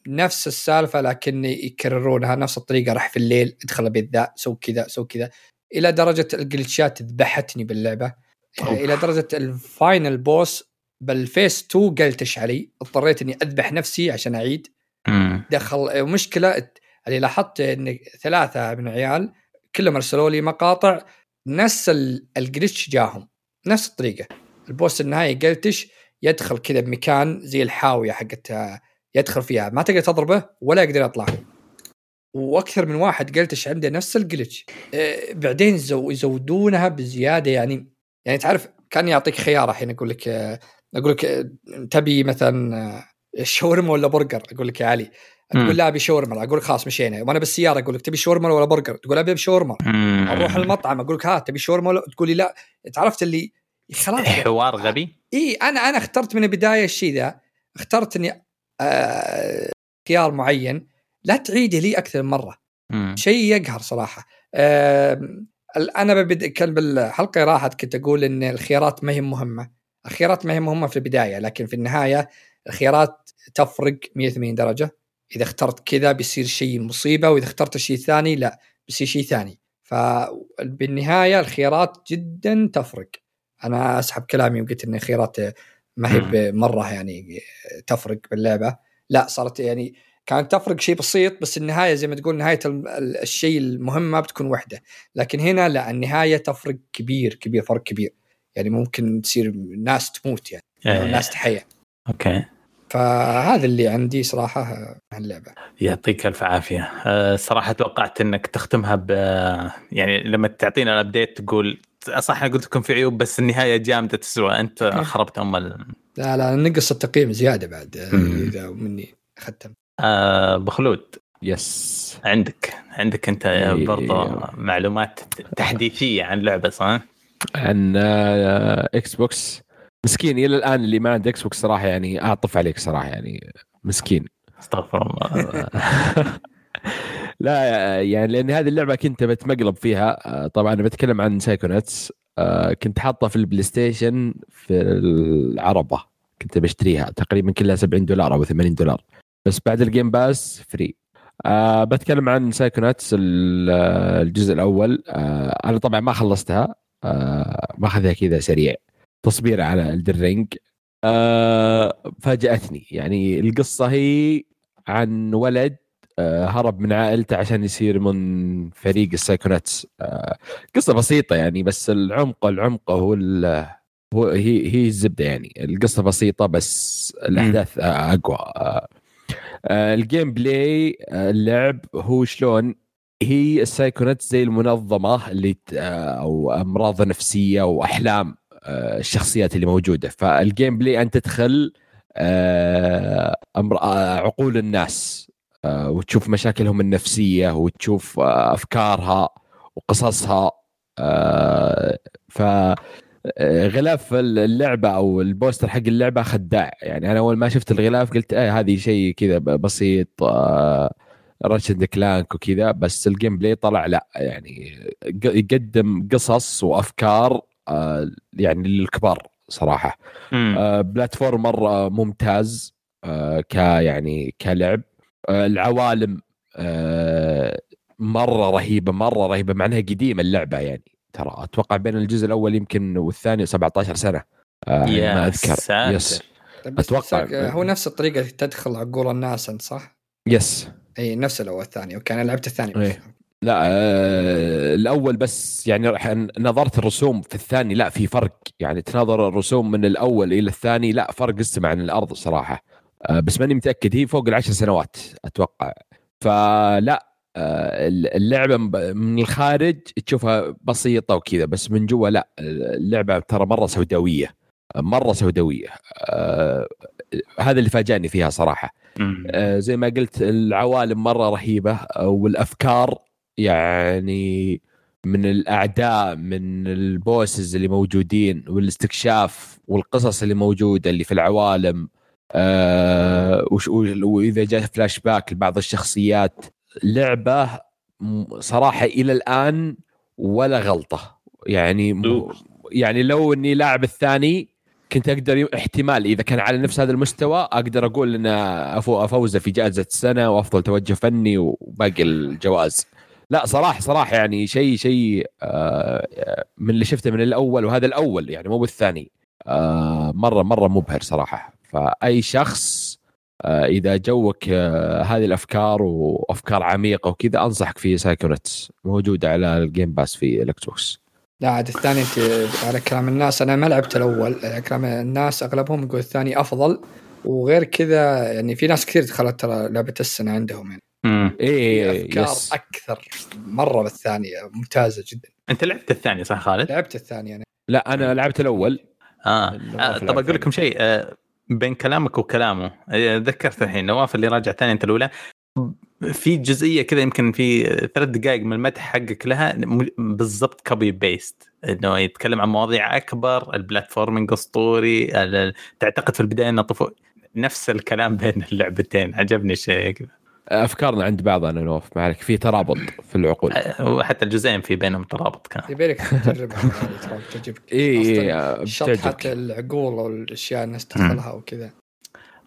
نفس السالفة لكن يكررونها نفس الطريقة راح في الليل ادخل البيت ذا سو كذا سو كذا. إلى درجة ال glitch ات ذبحتني باللعبة. أوه. إلى درجة ال final boss بال phase 2 glitch علي. اضطريت إني أذبح نفسي عشان أعيد. دخل مشكلة اللي لاحظت إن ثلاثة من عيال كلهم أرسلوا لي مقاطع نفس ال glitch جاهم. نفس الطريقة. ال boss النهائي glitch يدخل كذا بمكان زي الحاوية حقت يدخل فيها. ما تقدر تضربه ولا يقدر يطلع وأكثر من واحد glitch عنده نفس ال glitch أه بعدين زو يزودونها بزيادة يعني. يعني تعرف كان يعطيك خيار الحين أقول لك أقول لك أه تبي مثلا آه، شاورما ولا برجر؟ أقول لك يا علي. تقول لا أبي شاورما. أقول لك خلاص مشينا. وأنا بالسيارة أقول لك تبي شاورما ولا برجر؟ تقول أبي شاورما أروح المطعم أقول لك ها تبي شاورما ولا؟ تقول لي لا. عرفت اللي خلاص. حوار غبي. اي أنا أنا اخترت من البداية الشيء ذا. اخترت إني آه خيار معين لا تعيده لي أكثر من مرة. شيء يقهر صراحة. آه أنا ببدأ كان بالحلقة راحت كنت أقول إن الخيارات ما هي مهمة. الخيارات ما هي مهمة في البداية لكن في النهاية الخيارات تفرق 180 درجة. إذا اخترت كذا بيصير شيء مصيبة وإذا اخترت الشيء الثاني لا بيصير شيء ثاني. فبالنهايه الخيارات جدا تفرق. أنا أسحب كلامي وقلت إن الخيارات ما هي مرة يعني تفرق باللعبة. لا صارت يعني كانت تفرق شيء بسيط بس النهاية زي ما تقول نهاية الشيء المهم ما بتكون وحدة. لكن هنا لا النهاية تفرق كبير كبير فرق كبير. يعني ممكن تصير ناس تموت يعني إيه. ناس تحيا. okay. فهذا اللي عندي صراحة عن اللعبة. يعطيك ألف عافية. أه، صراحة توقعت إنك تختمها ب يعني لما تعطينا ال update تقول صح أنا قلت لكم في عيوب بس النهاية جامدة تسوى. أنت إيه. خربت ام ال... لا لا نقص التقييم زيادة بعد إذا مني ختم آه أبو خلود yes. عندك عندك أنت إيه. برضه معلومات تحديثية عن لعبة صح؟ عن آه، Xbox مسكين إلى الآن اللي ما عنده Xbox صراحة يعني أعطف عليك صراحة يعني. مسكين. استغفر الله. لا يعني لأن هذه اللعبة كنت بتمقلب فيها. طبعا بتكلم عن Psychonauts كنت حاطها في ال PlayStation في العربة. كنت بشتريها. تقريبا كلها 70 دولار أو 80 دولار. بس بعد ال Game Pass free أه بتكلم عن Psychonauts الجزء الأول. أه أنا طبعا ما خلصتها. أه ماخذها كذا سريع. تصبير على Elden Ring أه فاجأتني. يعني القصة هي عن ولد أه هرب من عائلته عشان يصير من فريق ال Psychonauts. أه قصة بسيطة يعني بس العمق العمق هو هو هي هي الزبدة يعني. القصة بسيطة بس الأحداث أقوى. أه ال gameplay اللعب هو شلون هي ال Psychonauts زي المنظمة اللي أو أمراض نفسية وأحلام. آه، الشخصيات اللي موجودة. فال gameplay انت تدخل آه، آه، عقول الناس وتشوف مشاكلهم النفسية وتشوف أفكارها وقصصها ف غلاف اللعبة أو ال poster حق اللعبة خداع يعني أنا أول ما شفت الغلاف قلت إيه هذه شيء كذا بسيط Ratchet Clank وكذا. بس ال gameplay طلع لا يعني يقدم قصص وأفكار آه، يعني للكبار صراحة. آه platform مرة ممتاز آه ك يعني كلعب. آه العوالم آه مرة رهيبة مرة رهيبة مع إنها قديمة اللعبة يعني. ترى أتوقع بين الجزء الأول يمكن والثاني 17 سنة. آه ما أذكر. yes. أتوقع هو نفس الطريقة تدخل عقول الناس أنت صح؟ yes. إي نفس الأول الثاني okay أنا لعبت الثاني بس. لا آه الأول بس يعني نظرت الرسوم في الثاني لا في فرق. يعني تناظر الرسوم من الأول إلى الثاني لا فرق السماء عن الأرض صراحة. آه بس ماني متأكد هي فوق العشر سنوات أتوقع. فلا آه اللعبة من الخارج تشوفها بسيطة وكذا بس من جوا لا اللعبة ترى مرة سوداوية مرة سوداوية. آه هذا اللي فاجأني فيها صراحة. زي ما قلت العوالم مرة رهيبة والأفكار يعني من الأعداء من ال bosses اللي موجودين والاستكشاف والقصص اللي موجودة اللي في العوالم آه وش- وإذا جاء فلاش باك لبعض الشخصيات لعبة صراحة إلى الآن ولا غلطة يعني. يعني لو إني لاعب الثاني كنت أقدر احتمال إذا كان على نفس هذا المستوى أقدر أقول إن أفو- أفوز في جائزة السنة وأفضل توجه فني وباقي الجوائز لا صراحة صراحة يعني شيء شيء آه، من اللي شفته من الأول وهذا الأول يعني مو بالثاني. آه، مرة مرة مبهر صراحة. فأي شخص آه، إذا جوك آه، هذه الأفكار وأفكار عميقة وكذا أنصحك في Psychonauts موجودة على ال Game Pass في ال X لا عاد الثاني على كلام الناس. أنا ما لعبت الأول. على كلام الناس أغلبهم يقول الثاني أفضل. وغير كذا يعني في ناس كثير دخلت ترى لعبة السنة عندهم يعني. مم. في إيه أفكار يس. أكثر مرة بالثانية ممتازة جدا. أنت لعبت الثاني صح خالد؟ لعبت الثاني أنا. لا أنا لعبت الأول. آه, آه طب أقول. لكم شيء آه بين كلامك وكلامه. آه، ذكرت الحين نواف اللي راجع ثاني أنت الأولى. في جزئية كذا يمكن في ثلاث دقائق من المدح حقك لها بالضبط copy paste إنه يتكلم عن مواضيع أكبر ال platforming أسطوري تعتقد في البداية إنه طفو نفس الكلام بين اللعبتين. عجبني الشيء كذا أفكارنا عند بعض أنا نوف ما عليك في ترابط في العقول. وحتى الجزئين في بينهم ترابط كان. يبي لك تجربها تعجبك اي اي شط حتى بتعجبك العقول والأشياء الناس تدخلها وكذا.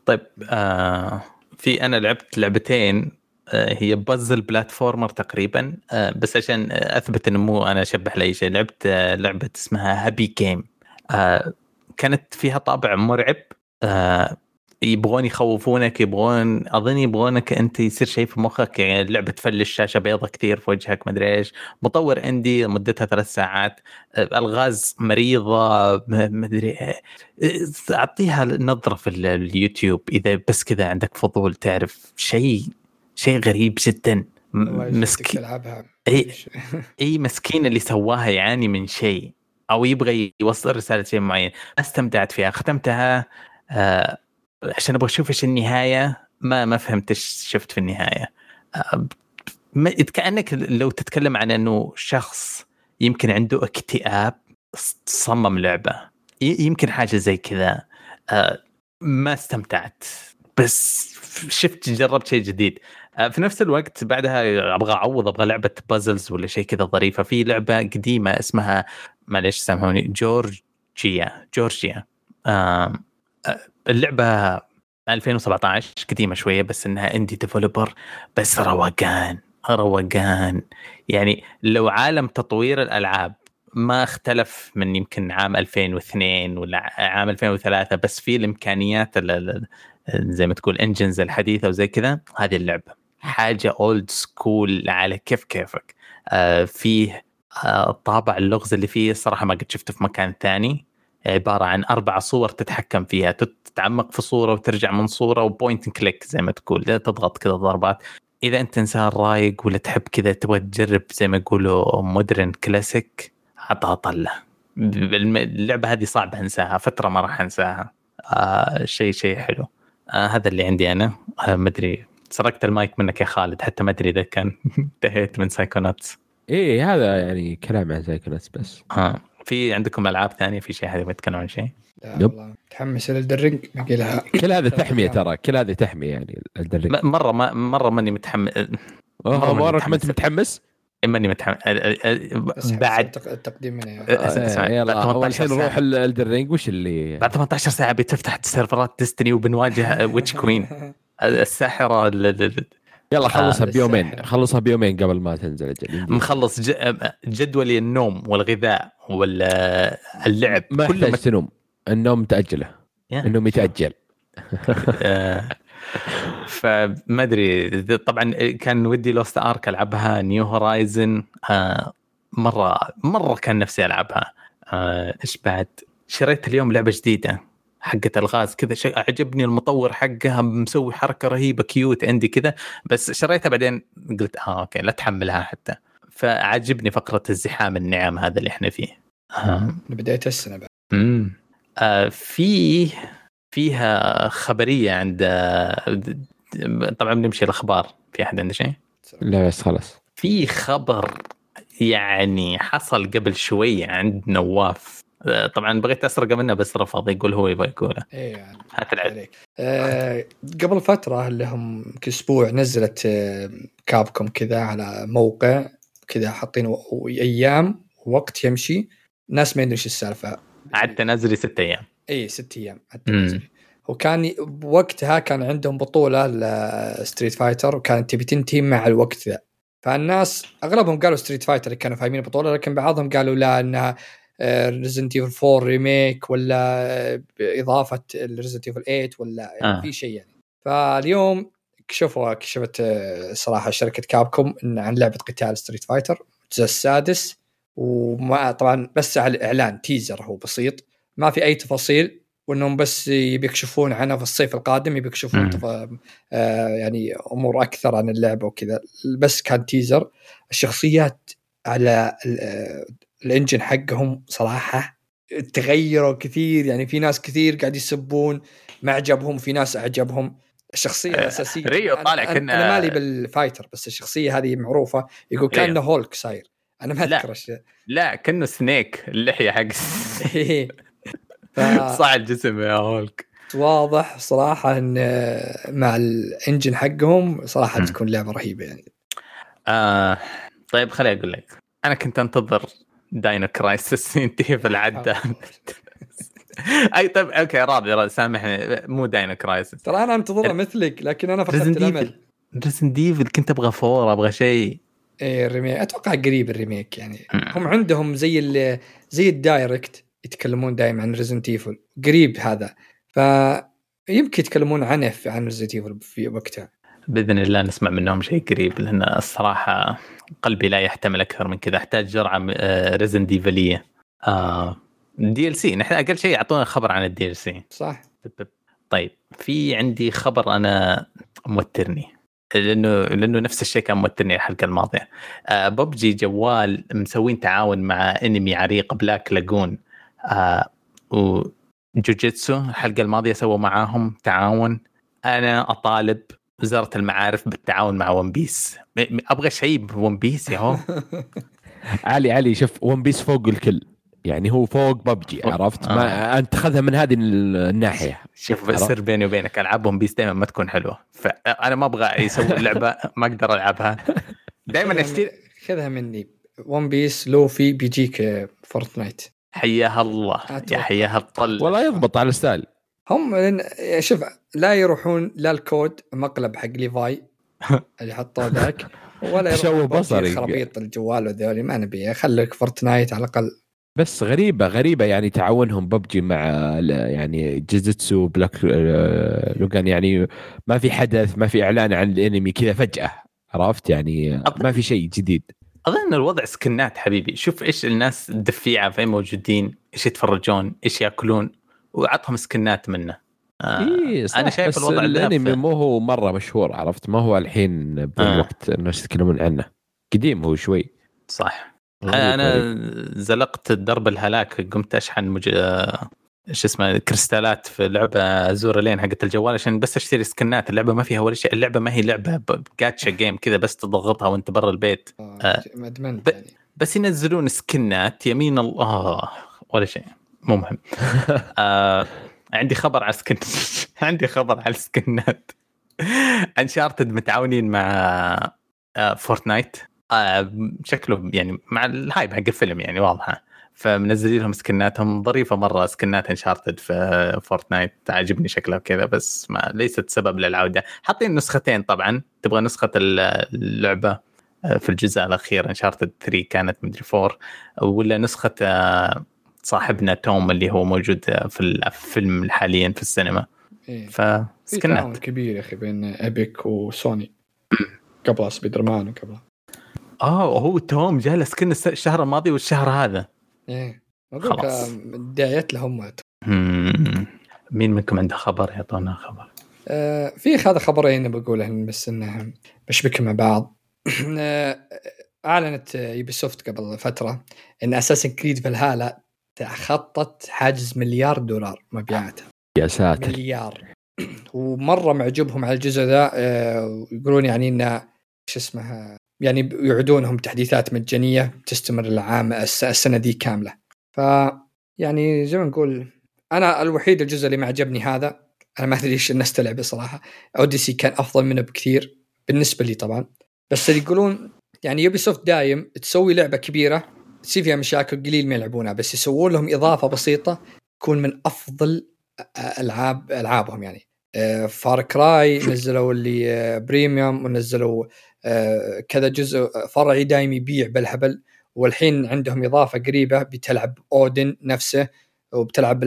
طيب آه في أنا لعبت لعبتين آه هي بازل بلاتفورمر تقريبا آه بس عشان أثبت إنه مو أنا اشبح لأي شيء لعبت آه لعبة اسمها هابي جيم آه كانت فيها طابع مرعب آه يبغون يخوفونك يبغون أظن يبغونك أنت يصير شيء في مخك يعني اللعبة تفلش شاشة بيضة كثير في وجهك مدري إيش. مطور اندي مدتها ثلاث ساعات. ألغاز مريضة م- مدري إيه. أعطيها نظرة في ال- اليوتيوب إذا بس كذا عندك فضول تعرف شيء شيء غريب جدا مسكين. تلعبها. إي إي مسكين اللي سواها يعاني من شيء أو يبغى يوصل رسالة شيء معين. استمتعت فيها. ختمتها آه عشان أبغى أشوف إيش النهاية ما ما فهمت إيش شفت في النهاية. كأنك لو تتكلم عن إنه شخص يمكن عنده اكتئاب صمم لعبة. يمكن حاجة زي كذا. ما استمتعت. بس شفت جربت شيء جديد. في نفس الوقت بعدها أبغى أعوض أبغى لعبة puzzles ولا شيء كذا ظريفة. في لعبة قديمة اسمها معليش سامحوني Gorogoa Gorogoa. اللعبة 2017 قديمة شوية بس إنها indie developer بس روقان روقان. يعني لو عالم تطوير الألعاب ما اختلف من يمكن عام 2002 ولا عام 2003 بس في الإمكانيات ال- ال- زي ما تقول engines الحديثة وزي كذا هذه اللعبة. حاجة old school على كيف كيفك. آه فيه آه طابع اللغز اللي فيه الصراحه ما قد شفته في مكان ثاني. عبارة عن أربع صور تتحكم فيها تتعمق في صورة وترجع من صورة و point click زي ما تقول تضغط كذا ضربات. إذا أنت إنسان رايق ولا تحب كذا تبغى تجرب زي ما يقولوا modern classic عطها طلة. اللعبة هذه صعب أنساها فترة ما راح أنساها. آه شيء شيء حلو. آه هذا اللي عندي أنا. آه ما أدري سرقت المايك منك يا خالد حتى ما أدري إذا كان انتهيت من Psychonauts إيه هذا يعني كلام عن Psychonauts بس. ها في عندكم ألعاب ثانية في شيء هذا بيتكلم عن شيء؟ لا yep. والله متحمس ل Elden Ring باقي لها كل هذا تحمية ترى كل هذا تحمية يعني Elden Ring مرة ما مرة ماني متحمس. اوه ماني مرة ما أنت متحمس. متحمس؟ ماني متحمس. بعد. التق- التقديم آه، يلا بعد 18 والحين ساعة. نروح Elden Ring وش اللي؟ بعد 18 ساعة بتفتح سيرفرات Destiny وبنواجه Witch Queen الساحرة ال- ال- ال- يلا خلصها آه، بيومين الساحر. خلصها بيومين قبل ما تنزل أجل مخلص ج- جدولي النوم والغذاء واللعب ما كله مت... تنوم. النوم تأجله. النوم يتأجل. آه، فما أدري. طبعا كان ودي Lost Ark ألعبها new Horizon. مرة مرة كان نفسي ألعبها. آه، إيش بعد؟ شريت اليوم لعبة جديدة. حقة الغاز كذا شيء عجبني المطور حقها مسوي حركة رهيبة cute عندي كذا بس شريتها بعدين قلت آه okay لا تحملها حتى. فعجبني فقرة الزحام النعم هذا اللي إحنا فيه. آه. بدايه السنة بعد. امم آه في فيها خبرية عند طبعا بنمشي الأخبار. في أحد عنده شيء؟ لا بس خلاص. في خبر يعني حصل قبل شوي عند نواف. طبعا بغيت اسرقه منه بس رفض يقول هو يبغى يقوله إيه يعني هات العد عليك. آه قبل فترة اللي هم أسبوع نزلت آه كابكم كذا على موقع كذا حاطين أيام وقت يمشي ناس ما يدري إيش السالفة عاد تنازلي ست أيام اي ست أيام. نزل. وكان بوقتها كان عندهم بطولة ل Street Fighter وكانت تبي تنتهي مع الوقت ذا فالناس أغلبهم قالوا Street Fighter اللي كانوا فاهمين البطولة لكن بعضهم قالوا لا إنها Resident Evil 4 remake ولا آه، إضافة Resident Evil 8 ولا آه. في شيء يعني. فاليوم كشفوا كشفت آه، صراحة شركة Capcom إن عن لعبة قتال Street Fighter الجزء السادس وما طبعا بس على الاعلان teaser هو بسيط. ما في أي تفاصيل وإنهم بس يكشفون عنها في الصيف القادم يكشفون. آه يعني أمور أكثر عن اللعبة وكذا. بس كان teaser الشخصيات على آه، ال engine حقهم صراحة تغيروا كثير يعني في ناس كثير قاعد يسبون ما عجبهم في ناس أعجبهم. الشخصية آه، الأساسية Ryu طالع كنا- أنا مالي بال fighter بس الشخصية هذه معروفة. يقول. كأنه هولك صاير. أنا ما لا. أذكر إيش لا كأنه Snake اللحية حق ف- صاع الجسم يا هولك. واضح صراحة إن مع ال engine حقهم صراحة. تكون لعبة رهيبة يعني. آه طيب خليني أقول لك. أنا كنت أنتظر Dino Crisis ينتهي في العدة. أي طيب okay راضي سامحني. مو Dino Crisis. ترى أنا أنتظرها مثلك لكن أنا فقدت Resident الأمل. Evil Resident Evil كنت أبغى four أبغى شيء. إيه ال remake. أتوقع قريب ال remake يعني. هم عندهم زي ال- زي ال Direct يتكلمون دائما عن Resident Evil قريب هذا. ف يمكن يتكلمون عنه عن Resident Evil في وقتها. بإذن الله نسمع منهم شيء قريب لأن الصراحة قلبي لا يحتمل أكثر من كذا. أحتاج جرعة Resident Evil آه DLC نحن أقل شيء يعطونا خبر عن ال DLC صح. طيب في عندي خبر أنا موترني. لأنه لأنه نفس الشيء كان موترني الحلقة الماضية. آه ببجي جوال مسوين تعاون مع انمي عريق Black Lagoon آه وجوجيتسو الحلقة الماضية سووا معاهم تعاون. أنا أطالب وزاره المعارف بالتعاون مع One Piece أبغى شيء ب One Piece يا هو. علي علي شوف One Piece فوق الكل. يعني هو فوق ببجي عرفت؟ ما أنت خذها من هذه الناحية. شوف؟ السر بيني وبينك ألعاب One Piece دائما ما تكون حلوة. فانا ما أبغى يسوي لعبة ما أقدر ألعبها. دائما اشتري خذها مني. One Piece Luffy بيجيك آه، Fortnite حياها الله. يا. حياها الطل. والله يضبط على ال style. هم شوف لا يروحون لا الكود مقلب حق ليفاي اللي حطوه ذاك ولا ببجي بصري. خرابيط الجوال وذولي ما نبي. خليك فورتنايت على الأقل. بس غريبة غريبة يعني تعاونهم ببجي مع ال- يعني جوجيتسو بلاك آه، لوغان يعني ما في حدث ما في إعلان عن الأنمي كذا فجأة عرفت؟ يعني ما في شيء جديد. أظن الوضع سكنات حبيبي. شوف إيش الناس الدفيعة فين موجودين؟ إيش يتفرجون؟ إيش يأكلون؟ وعطهم سكنات منه. آه إيه صح. أنا شايف بس الوضع الأنمي. مو هو مرة مشهور عرفت؟ ما هو الحين بالوقت الناس يتكلمون عنه. قديم هو شوي. صح. غريب أنا غريب. زلقت درب الهلاك قمت أشحن مج... آه، شو اسمه كريستالات في لعبة زور لين حقت الجوال عشان بس أشتري سكنات. اللعبة ما فيها ولا شيء. اللعبة ما هي لعبة جاتشا جيم كذا بس تضغطها وأنت برا البيت. آه. ادمنت ب- يعني. بس ينزلون سكنات يمين الله ولا شيء. مو مهم. آه عندي خبر على skin عندي خبر على السكنات Uncharted متعاونين مع آه Fortnite آه شكله يعني مع ال hype حق الفيلم يعني واضحة. فمنزلين لهم سكناتهم. ظريفة مرة سكنات Uncharted في Fortnite عاجبني شكلها كذا بس ما ليست سبب للعودة. حاطين نسختين طبعا. تبغى نسخة اللعبة آه، في الجزء الأخير Uncharted 3 كانت مدري 4 ولا نسخة آه، صاحبنا توم اللي هو موجود في الفيلم حاليا في السينما. إيه. في تعاون كبير يا أخي بين Epic وسوني قبل سبايدر مان وقبل. آه هو توم جالس كنا الشهر الماضي والشهر هذا. إيه. خلاص. دعايات لهم. مين منكم عنده خبر؟ يعطونا خبر. آه، في هذا خبرين بقولهم بس إنه بشبكهم مع بعض. آه، أعلنت Ubisoft قبل فترة إن Assassin's Creed Valhalla تخطت حاجز مليار دولار مبيعاتها. يا ساتر. مليار. ومرة معجبهم على الجزء ذا آه، يقولون يعني إنه شو اسمه يعني يعدونهم تحديثات مجانية تستمر العام الس- السنة دي كاملة. ف يعني زي ما نقول أنا الوحيد الجزء اللي ما عجبني هذا أنا ما أدري إيش الناس تلعبه صراحة Odyssey كان أفضل منه بكثير بالنسبة لي طبعا. بس اللي يقولون يعني Ubisoft دايم تسوي لعبة كبيرة تصير فيها مشاكل قليل ما يلعبونها بس يسوون لهم إضافة بسيطة تكون من أفضل ألعاب ألعابهم يعني. Far Cry نزلوا اللي آه، Primal ونزلوا آه، كذا جزء فرعي دايم يبيع بالهبل والحين عندهم إضافة قريبة بتلعب اودن نفسه وبتلعب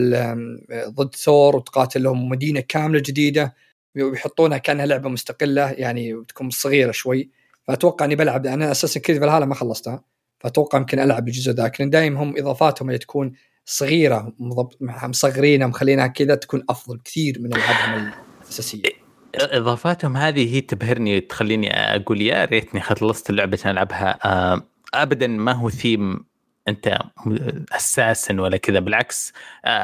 ضد ثور وتقاتل لهم مدينة كاملة جديدة. ويحطونها كأنها لعبة مستقلة يعني بتكون صغيرة شوي. فأتوقع إني بلعب أنا أساسا كريد فالهالا ما خلصتها. فأتوقع يمكن ألعب الجزء ذاك لأن دايم هم إضافاتهم اللي تكون صغيرة مصغرينها مخلينها كذا تكون أفضل كثير من ألعابهم الأساسية. إضافاتهم هذه هي تبهرني تخليني أقول يا ريتني خلصت اللعبة عشان ألعبها. آه، ابدا ما هو ثيم أنت أساسا ولا كذا بالعكس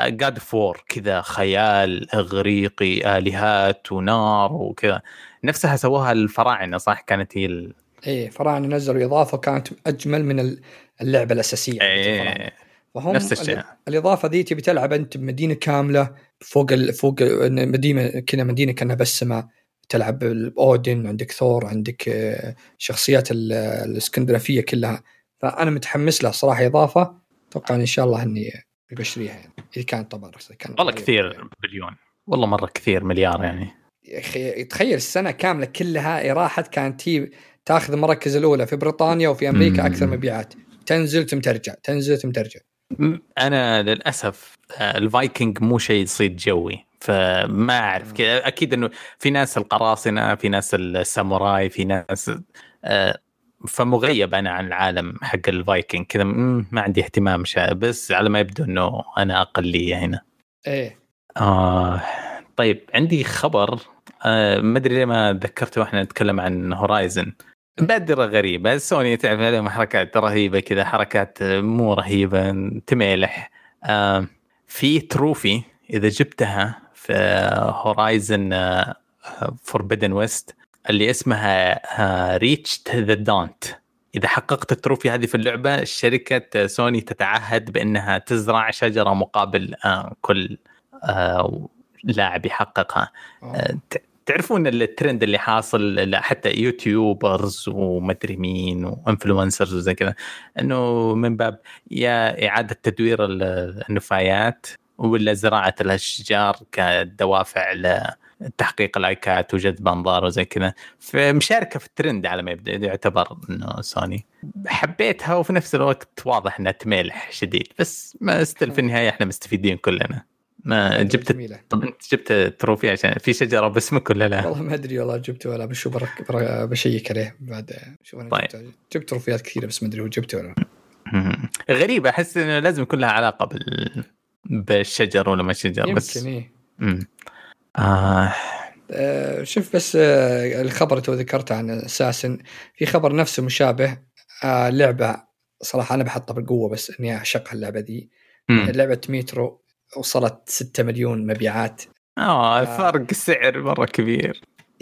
جاد فور كذا خيال إغريقي آلهات ونار وكذا. نفسها سووها الفراعنة صح؟ كانت هي. إيه فراعنه نزلوا إضافة كانت أجمل من اللعبة الأساسية. إيه فهم نفس الشيء. ال- الإضافة ذي تبي تلعب أنت بمدينة كاملة فوق ال... فوق مدينة كذا مدينة كأنها بس سماء تلعب اودن عندك ثور عندك آه، شخصيات ال- الاسكندنافيه كلها فأنا متحمس لها صراحة إضافة أتوقع إن شاء الله إني بشتريها يعني إذا كانت طبعا. كان والله كثير بليون والله مرة كثير مليار يعني يا أخي تخيل السنة كاملة كلها راحت كانت هي تاخذ المراكز الأولى في بريطانيا وفي أمريكا مم. أكثر مبيعات. تنزل ثم ترجع تنزل ثم ترجع أنا للأسف آه، الفايكنج مو شيء صيد جوي فما أعرف كذا أكيد إنه في ناس القراصنة في ناس الساموراي في ناس آه، فمغيب أنا عن العالم حق الفايكنج كذا ما عندي اهتمام شا- بس على ما يبدو إنه أنا أقلية هنا. إيه. آه طيب عندي خبر آه ما أدري ليه ما ذكرته وإحنا نتكلم عن Horizon بادرة غريبة. سوني تعرف عليهم حركات رهيبة كذا حركات مو رهيبة تميلح. آه في trophy إذا جبتها في Horizon Forbidden West اللي اسمها Reach the Daunt إذا حققت ال trophy هذه في اللعبة شركة سوني تتعهد بأنها تزرع شجرة مقابل آه كل آه لاعب يحققها. تعرفون الترند اللي حاصل حتى YouTubers ومدري مين و influencers وزي كذا إنه من باب يا إعادة تدوير ال- النفايات ولا زراعة الأشجار كدوافع لتحقيق اللايكات وجذب أنظار وزي كذا. فمشاركة في الترند على ما يبدو يعتبر إنه سوني. حبيتها وفي نفس الوقت واضح إنها تميلح شديد بس ما still في النهاية إحنا مستفيدين كلنا. ما جبت جميلة طب انت جبت trophy عشان في شجرة باسمك ولا لا؟ والله ما أدري والله جبته ولا بشوف برك بر- بشيك عليه بعد شوف أنا طيب. جبته جبت تروفيات كثيرة بس ما أدري هو جبته ولا. غريبة أحس إنه لازم يكون لها علاقة بال بالشجر ولا ما شجر بس يمكن مم. آه. آه، شوف بس آه، الخبر اللي تو ذكرته عن Assassin في خبر نفسه مشابه آه، لعبة صراحة أنا بحطها بالقوة بس إني أعشقها اللعبة دي مم. لعبة ميترو وصلت 6 مليون مبيعات. آه فرق سعر مرة كبير.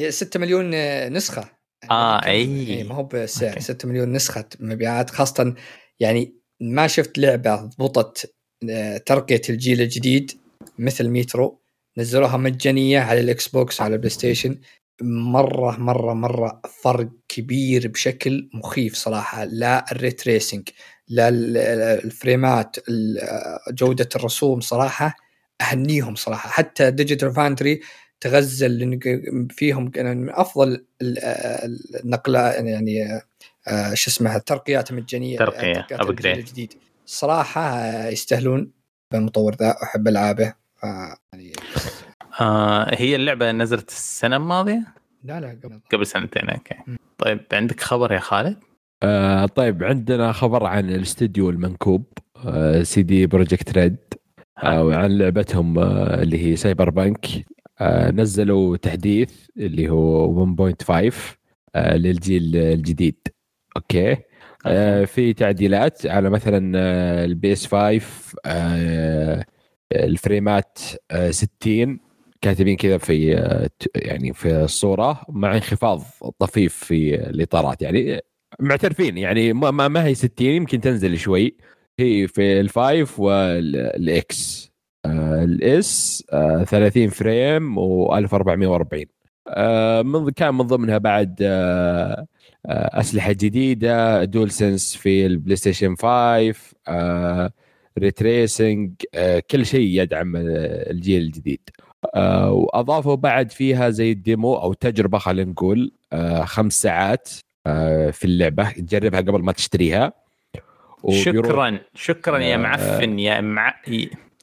6 مليون آه، نسخة. آه، كم- أي. إيه، ما هو أوكي. 6 مليون نسخة مبيعات خاصة يعني ما شفت لعبة ضبطت آه، ترقية الجيل الجديد مثل ميترو. نزلوها مجانية على ال Xbox على ال PlayStation. مرة مرة مرة فرق كبير بشكل مخيف صراحة. لا ال ray tracing لا ال- ال- الفريمات ال- جودة الرسوم صراحة أهنيهم صراحة. حتى Digital Foundry تغزل فيهم من أفضل ال- النقلة يعني آه، شو اسمها الترقيات المجانية upgrade. الجيل الجديد. صراحة يستاهلون. المطور ذا أحب ألعابه. يعني آه هي اللعبة نزلت السنة الماضية؟ لا لا قبل. قبل سنتين أوكي. طيب عندك خبر يا خالد؟ آه طيب عندنا خبر عن الاستديو المنكوب آه CD Projekt Red آه وعن لعبتهم آه اللي هي Cyberpunk. آه نزلوا تحديث اللي هو 1.5 آه للجيل الجديد. أوكي. آه في تعديلات على مثلا آه ال PS 5 آه الفريمات آه، 60 كاتبين كذا في آه، يعني في الصورة مع انخفاض طفيف في الإطارات. يعني معترفين يعني ما ما, هي 60 يمكن تنزل شوي. هي في ال five وال X ال S 30 frame و1440 من كان من ضمنها بعد آه، آه، أسلحة جديدة DualSense في ال PlayStation 5 ray tracing كل شيء يدعم آه، الجيل الجديد. آه، وأضافوا بعد فيها زي ال demo أو تجربة خلينا نقول آه، خمس ساعات آه، في اللعبة. تجربها قبل ما تشتريها. شكرا شكرا يا معفن يا مع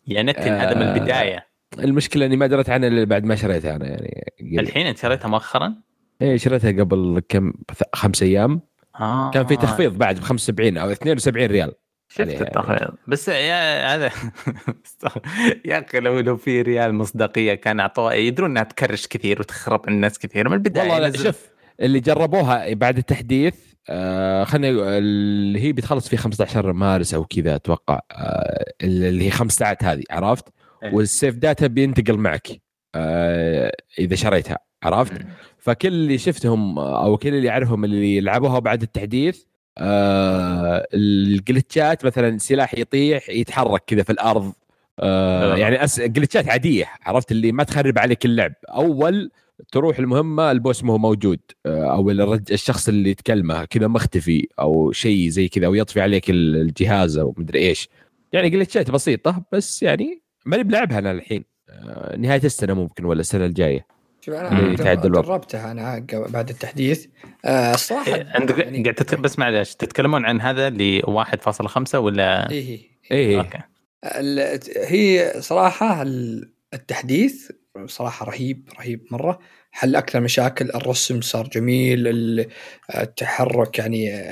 يا نتن هذا من البداية. المشكلة إني ما دريت عنها إلا بعد ما شريتها أنا يعني. الحين أنت شريتها مؤخرا؟ إيه شريتها قبل كم؟ خمس أيام. آه. كان في تخفيض بعد ب 75 أو 72 ريال. شفت يعني- التخفيض بس يا هذا يا أخي لو لو في ريال مصداقية كان أعطوها يدرون إنها تكرش كثير وتخرب على الناس كثير من البداية والله شوف اللي جربوها بعد التحديث آه خلينا اللي هي بتخلص في 15 مارس أو كذا أتوقع آه اللي هي خمس ساعات هذه عرفت إيه. والسيف داتا بينتقل معك آه إذا شريتها عرفت مم. فكل اللي شفتهم أو كل اللي اعرفهم اللي لعبوها بعد التحديث آه الجلتشات مثلا سلاح يطيح يتحرك كذا في الأرض. آه آه. يعني أس... جلتشات عادية عرفت اللي ما تخرب عليك اللعب. أول تروح المهمة البوس مو موجود. آه، أو الرج... الشخص اللي تكلمه كذا مختفي أو شيء زي كذا أو يطفي عليك ال- الجهاز أو مدري إيش. يعني جلتشات بسيطة بس يعني ماني بلعبها أنا الحين. آه، نهاية السنة ممكن ولا السنة الجاية. شوف أنا. جربتها أنا بعد التحديث. آه، الصراحة إيه، انت يعني- قاعد. بس معلش تتكلمون عن هذا اللي 1.5 ولا؟ إيه إيه. إيه. أوكي. ال- هي صراحة ال- التحديث صراحة رهيب رهيب مرة. حل أكثر مشاكل الرسم صار جميل ال- التحرك يعني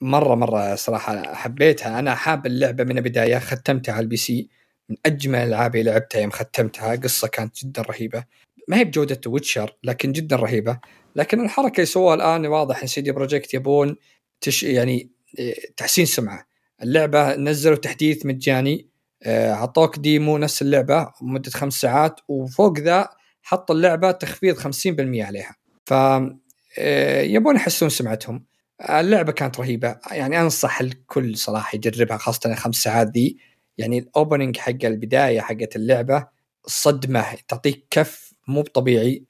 مره مرة صراحة حبيتها. أنا حاب اللعبة من البداية ختمتها على ال PC. من أجمل الالعاب اللي لعبتها يوم ختمتها. قصة كانت جدا رهيبة. ما هي بجودة Witcher لكن جدا رهيبة. لكن الحركة اللي سووها الآن واضح إن CD Projekt يبون تش يعني إيه، تحسين سمعة. اللعبة نزلوا تحديث مجاني آه، عطوك demo نفس اللعبة مدة خمس ساعات وفوق ذا حط اللعبة تخفيض 50% عليها. ف آه، يبون يحسون سمعتهم. اللعبة كانت رهيبة. يعني أنصح الكل صراحة يجربها خاصة الخمس ساعات ذي. يعني ال opening حق البداية حقت اللعبة الصدمه تعطيك كف مو طبيعي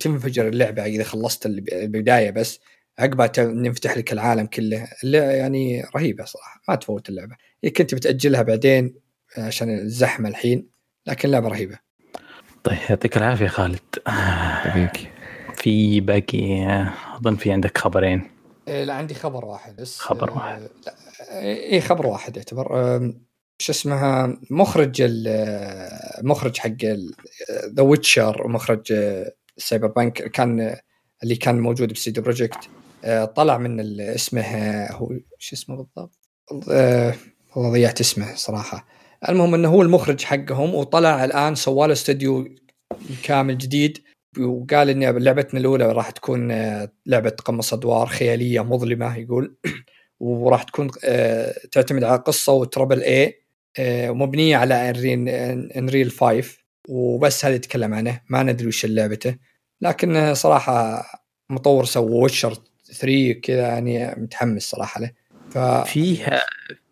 تنفجر اللعبة إذا خلصت الب- البداية بس عقبها ينفتح لك العالم كله. يعني رهيبة صراحة ما تفوت اللعبة. إيه كنت بتأجلها بعدين عشان الزحمة الحين لكن لعبة رهيبة. طيب يعطيك العافية خالد. في باقي أظن في عندك خبرين. إيه لا عندي خبر واحد بس. خبر آه، واحد. لا اي خبر واحد يعتبر. شو اسمها مخرج ال- مخرج حق The Witcher ومخرج Cyberpunk كان آه، اللي كان موجود ب CD Projekt. آه، طلع من اسمه آه، هو شو اسمه بالضبط؟ آه، والله ضيعت اسمه صراحة. المهم إنه هو المخرج حقهم وطلع الآن سوى له استوديو كامل جديد وقال ان لعبتنا الأولى راح تكون آه، لعبة تقمص أدوار خيالية مظلمة يقول. وراح تكون آه، تعتمد على قصة و triple A ومبنية على Unreal Unreal 5 وبس هذا يتكلم عنه. ما ندري وش لعبته. لكن آه، صراحة مطور سوى Witcher 3 كذا يعني متحمس صراحة له. ف فيها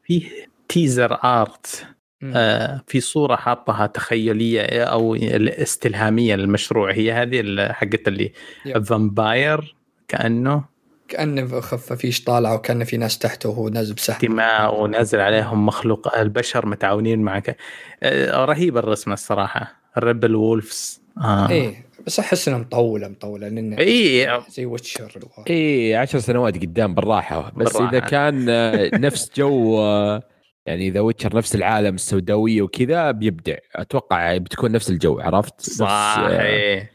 فيه teaser art. آه في صورة حاطها تخيلية أو الاستلهامية للمشروع. هي هذه حقت اللي yep. vampire كأنه كأنه خفافيش طالع وكأنه في ناس تحته وهو نازل بسهم دماء ونازل عليهم مخلوق البشر متعاونين معك. آه رهيب الرسمه الصراحة. ال Rebel Wolves آه. إيه بس أحس انها مطوله مطولة لأن اي زي Witcher. اي عشر سنوات قدام بالراحة. بس بالراحة. اذا كان آه، نفس جو آه، يعني The Witcher نفس العالم السوداوية وكذا بيبدع. أتوقع بتكون نفس الجو عرفت؟ نفس صح. آه،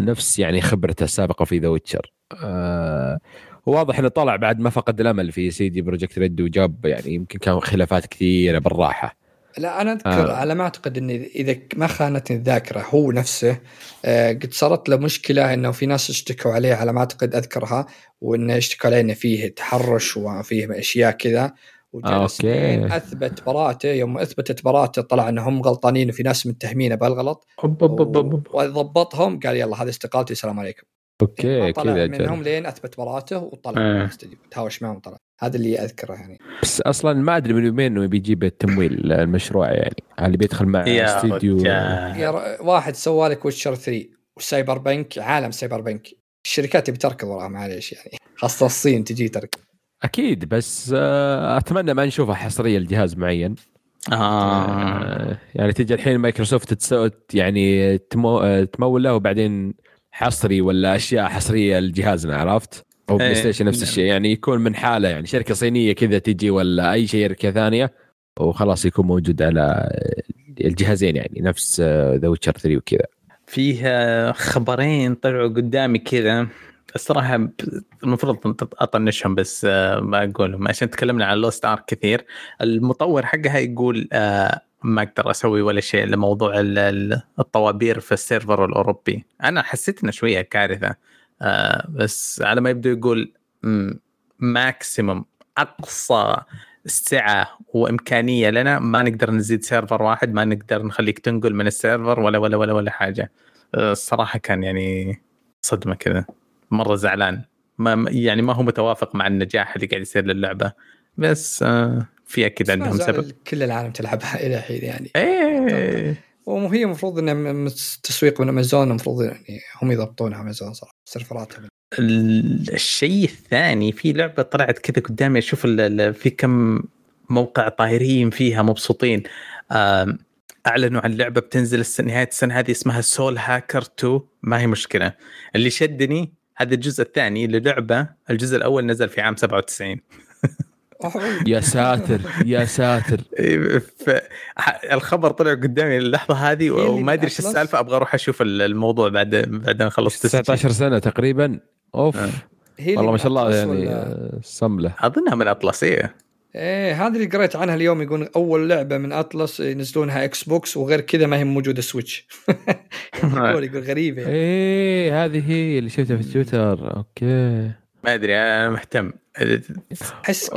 نفس يعني خبرته السابقة في The Witcher. آه واضح إنه طلع بعد ما فقد الأمل في CD Projekt Red وجاب يعني يمكن كان خلافات كثيرة بالراحة لا أنا أذكر آه. آه. على ما أعتقد إن إذا ما خانتني الذاكرة هو نفسه آه قد صارت له مشكلة إنه في ناس اشتكوا عليه على ما أعتقد أذكرها وإنه اشتكوا عليه إنه فيه تحرش وفيه أشياء كذا وجلس. لين أثبت براءته يوم أثبتت براءته طلع انهم غلطانين وفي ناس متهمينه بالغلط. وضبطهم قال يلا هذه استقالتي السلام عليكم أوكي طلع كذا منهم. لين أثبت براءته وطلع آه. من الاستديو تهاوش معهم طلع. هذا اللي أذكره يعني. بس أصلا ما أدري من وين إنه بيجيب التمويل المشروع يعني. اللي بيدخل مع يا استديو رجال. يا ر- واحد سوى لك Witcher 3 و Cyberpunk عالم Cyberpunk. الشركات تبي تركض وراها معليش يعني. خاصة الصين تجي تركض. أكيد بس آه، أتمنى ما نشوفها حصريه لجهاز معين. آه. آه، يعني تجي الحين مايكروسوفت تسوي يعني تمو... آه، تمول له وبعدين حصري ولا أشياء حصرية لجهازنا عرفت؟ أو PlayStation نفس الشيء يعني يكون من حالة يعني شركة صينية كذا تجي ولا أي شركة ثانية وخلاص يكون موجود على الجهازين يعني نفس The Witcher 3 وكذا فيه آه، خبرين طلعوا قدامي كذا الصراحة ب- المفروض أطنشهم بس آه، ما أقولهم عشان تكلمنا عن Lost Ark كثير المطور حقها يقول آه، ما أقدر أسوي ولا شيء لموضوع ال- ال- الطوابير في السيرفر الأوروبي. أنا حسيت إنه شوية كارثة. آه، بس على ما يبدو يقول maximum أقصى سعة وإمكانية لنا ما نقدر نزيد سيرفر واحد ما نقدر نخليك تنقل من السيرفر ولا ولا ولا ولا حاجة. آه، الصراحة كان يعني صدمة كذا. مرة زعلان. ما يعني ما هو متوافق مع النجاح اللي قاعد يصير للعبة. بس آه، في أكيد عندهم سبب. كل العالم تلعبها إلى الحين يعني. إيه. وهي المفروض ان تسويق من أمازون المفروض يعني هم يضبطونها أمازون صراحة سيرفراتها ال- الشيء الثاني في لعبة طلعت كذا قدامي أشوف في كم موقع طايرين فيها مبسوطين. أعلنوا عن لعبة بتنزل نهاية السنة هذه اسمها سول هاكر 2 ما هي مشكلة. اللي شدني هذا الجزء الثاني للعبة الجزء الأول نزل في عام 97 يا ساتر يا ساتر. ح- الخبر طلع قدامي اللحظة هذه وما أدري إيش؟ السالفة أبغى أروح أشوف ال- الموضوع بعد بعد ما خلصت التسجيل. 19 سنة تقريبا. أوف. آه. والله ما شاء الله يعني آه، سملة. أظنها من Atlus إيه إيه هذه اللي قريت عنها اليوم يقول أول لعبة من Atlus ينزلونها Xbox وغير كذا ما هي موجودة Switch يقول يقول غريبة يعني. إيه هذه هي اللي شفتها في تويتر. أوكي. ما أدري أنا مهتم. أحس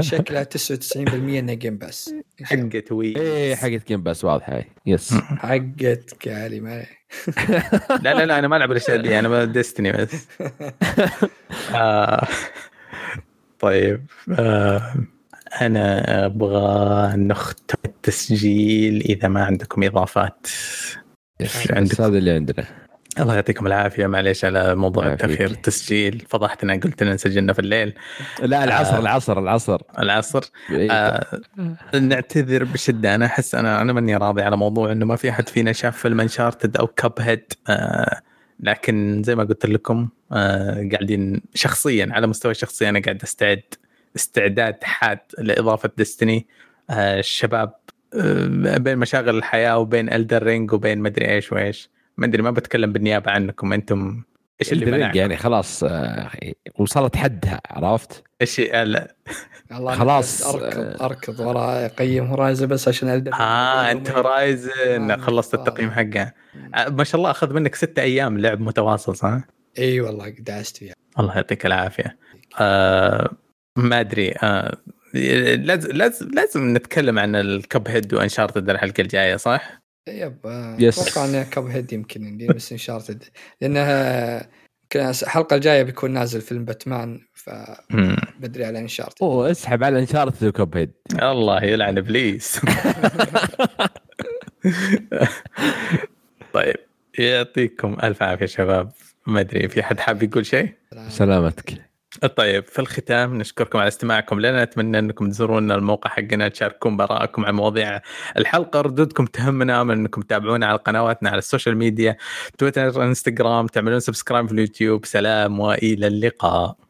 شكلها 99% إنها Game Pass حقت وي إيه حقت Game Pass واضحة. هاي yes حقتك يا علي ما لا لا لا أنا ما ألعب الأشياء دي أنا Destiny بس. آه طيب آه أنا أبغى نختم التسجيل إذا ما عندكم إضافات. عندك؟ بس هذا اللي عندنا؟ الله يعطيكم العافية. معليش على موضوع. تاخير التسجيل. فضحتنا قلت لنا سجلنا في الليل. لا العصر آه. العصر العصر. العصر. إيه. آه نعتذر بشدة. أنا أحس أنا أنا ماني راضي على موضوع إنه ما في أحد فينا شاف فيلم Uncharted أو Cuphead آه لكن زي ما قلت لكم آه قاعدين شخصيا على مستوى الشخصي أنا قاعد أستعد. استعداد حاد لإضافة Destiny آه الشباب آه بين مشاغل الحياة وبين Elden Ring وبين مدري إيش وإيش. ما أدري ما بتكلم بالنيابة عنكم أنتم إيش اللي منعكم؟ يعني خلاص آه، وصلت حدها عرفت؟ إيش آه لا خلاص. أركض أركض ورا أقيم Horizon بس عشان آه أنت Horizon آه، خلصت آه. التقييم حقه آه، ما شاء الله أخذ منك ستة أيام لعب متواصل صح؟ إي والله دعست فيها الله يعطيك العافية. آه ما أدري آه لازم لازم لازم نتكلم عن ال Cuphead و Uncharted الحلقة الجاية صح؟ yep آه، yes. أتوقع إنها Cuphead يمكن بس Uncharted لأنها يمكن الحلقة الجاية بيكون نازل فيلم باتمان فبدري على Uncharted أوه اسحب على Uncharted و Cuphead الله يلعن إبليس. طيب يعطيكم ألف عافية شباب ما أدري في حد حاب يقول شيء؟ سلامتك طيب في الختام نشكركم على استماعكم لنا نتمنى أنكم تزورونا الموقع حقنا تشاركون بآراءكم عن مواضيع الحلقة. ردودكم تهمنا من أنكم تتابعونا على قنواتنا على ال social media تويتر إنستغرام تعملون سبسكرايب في اليوتيوب. سلام وإلى اللقاء.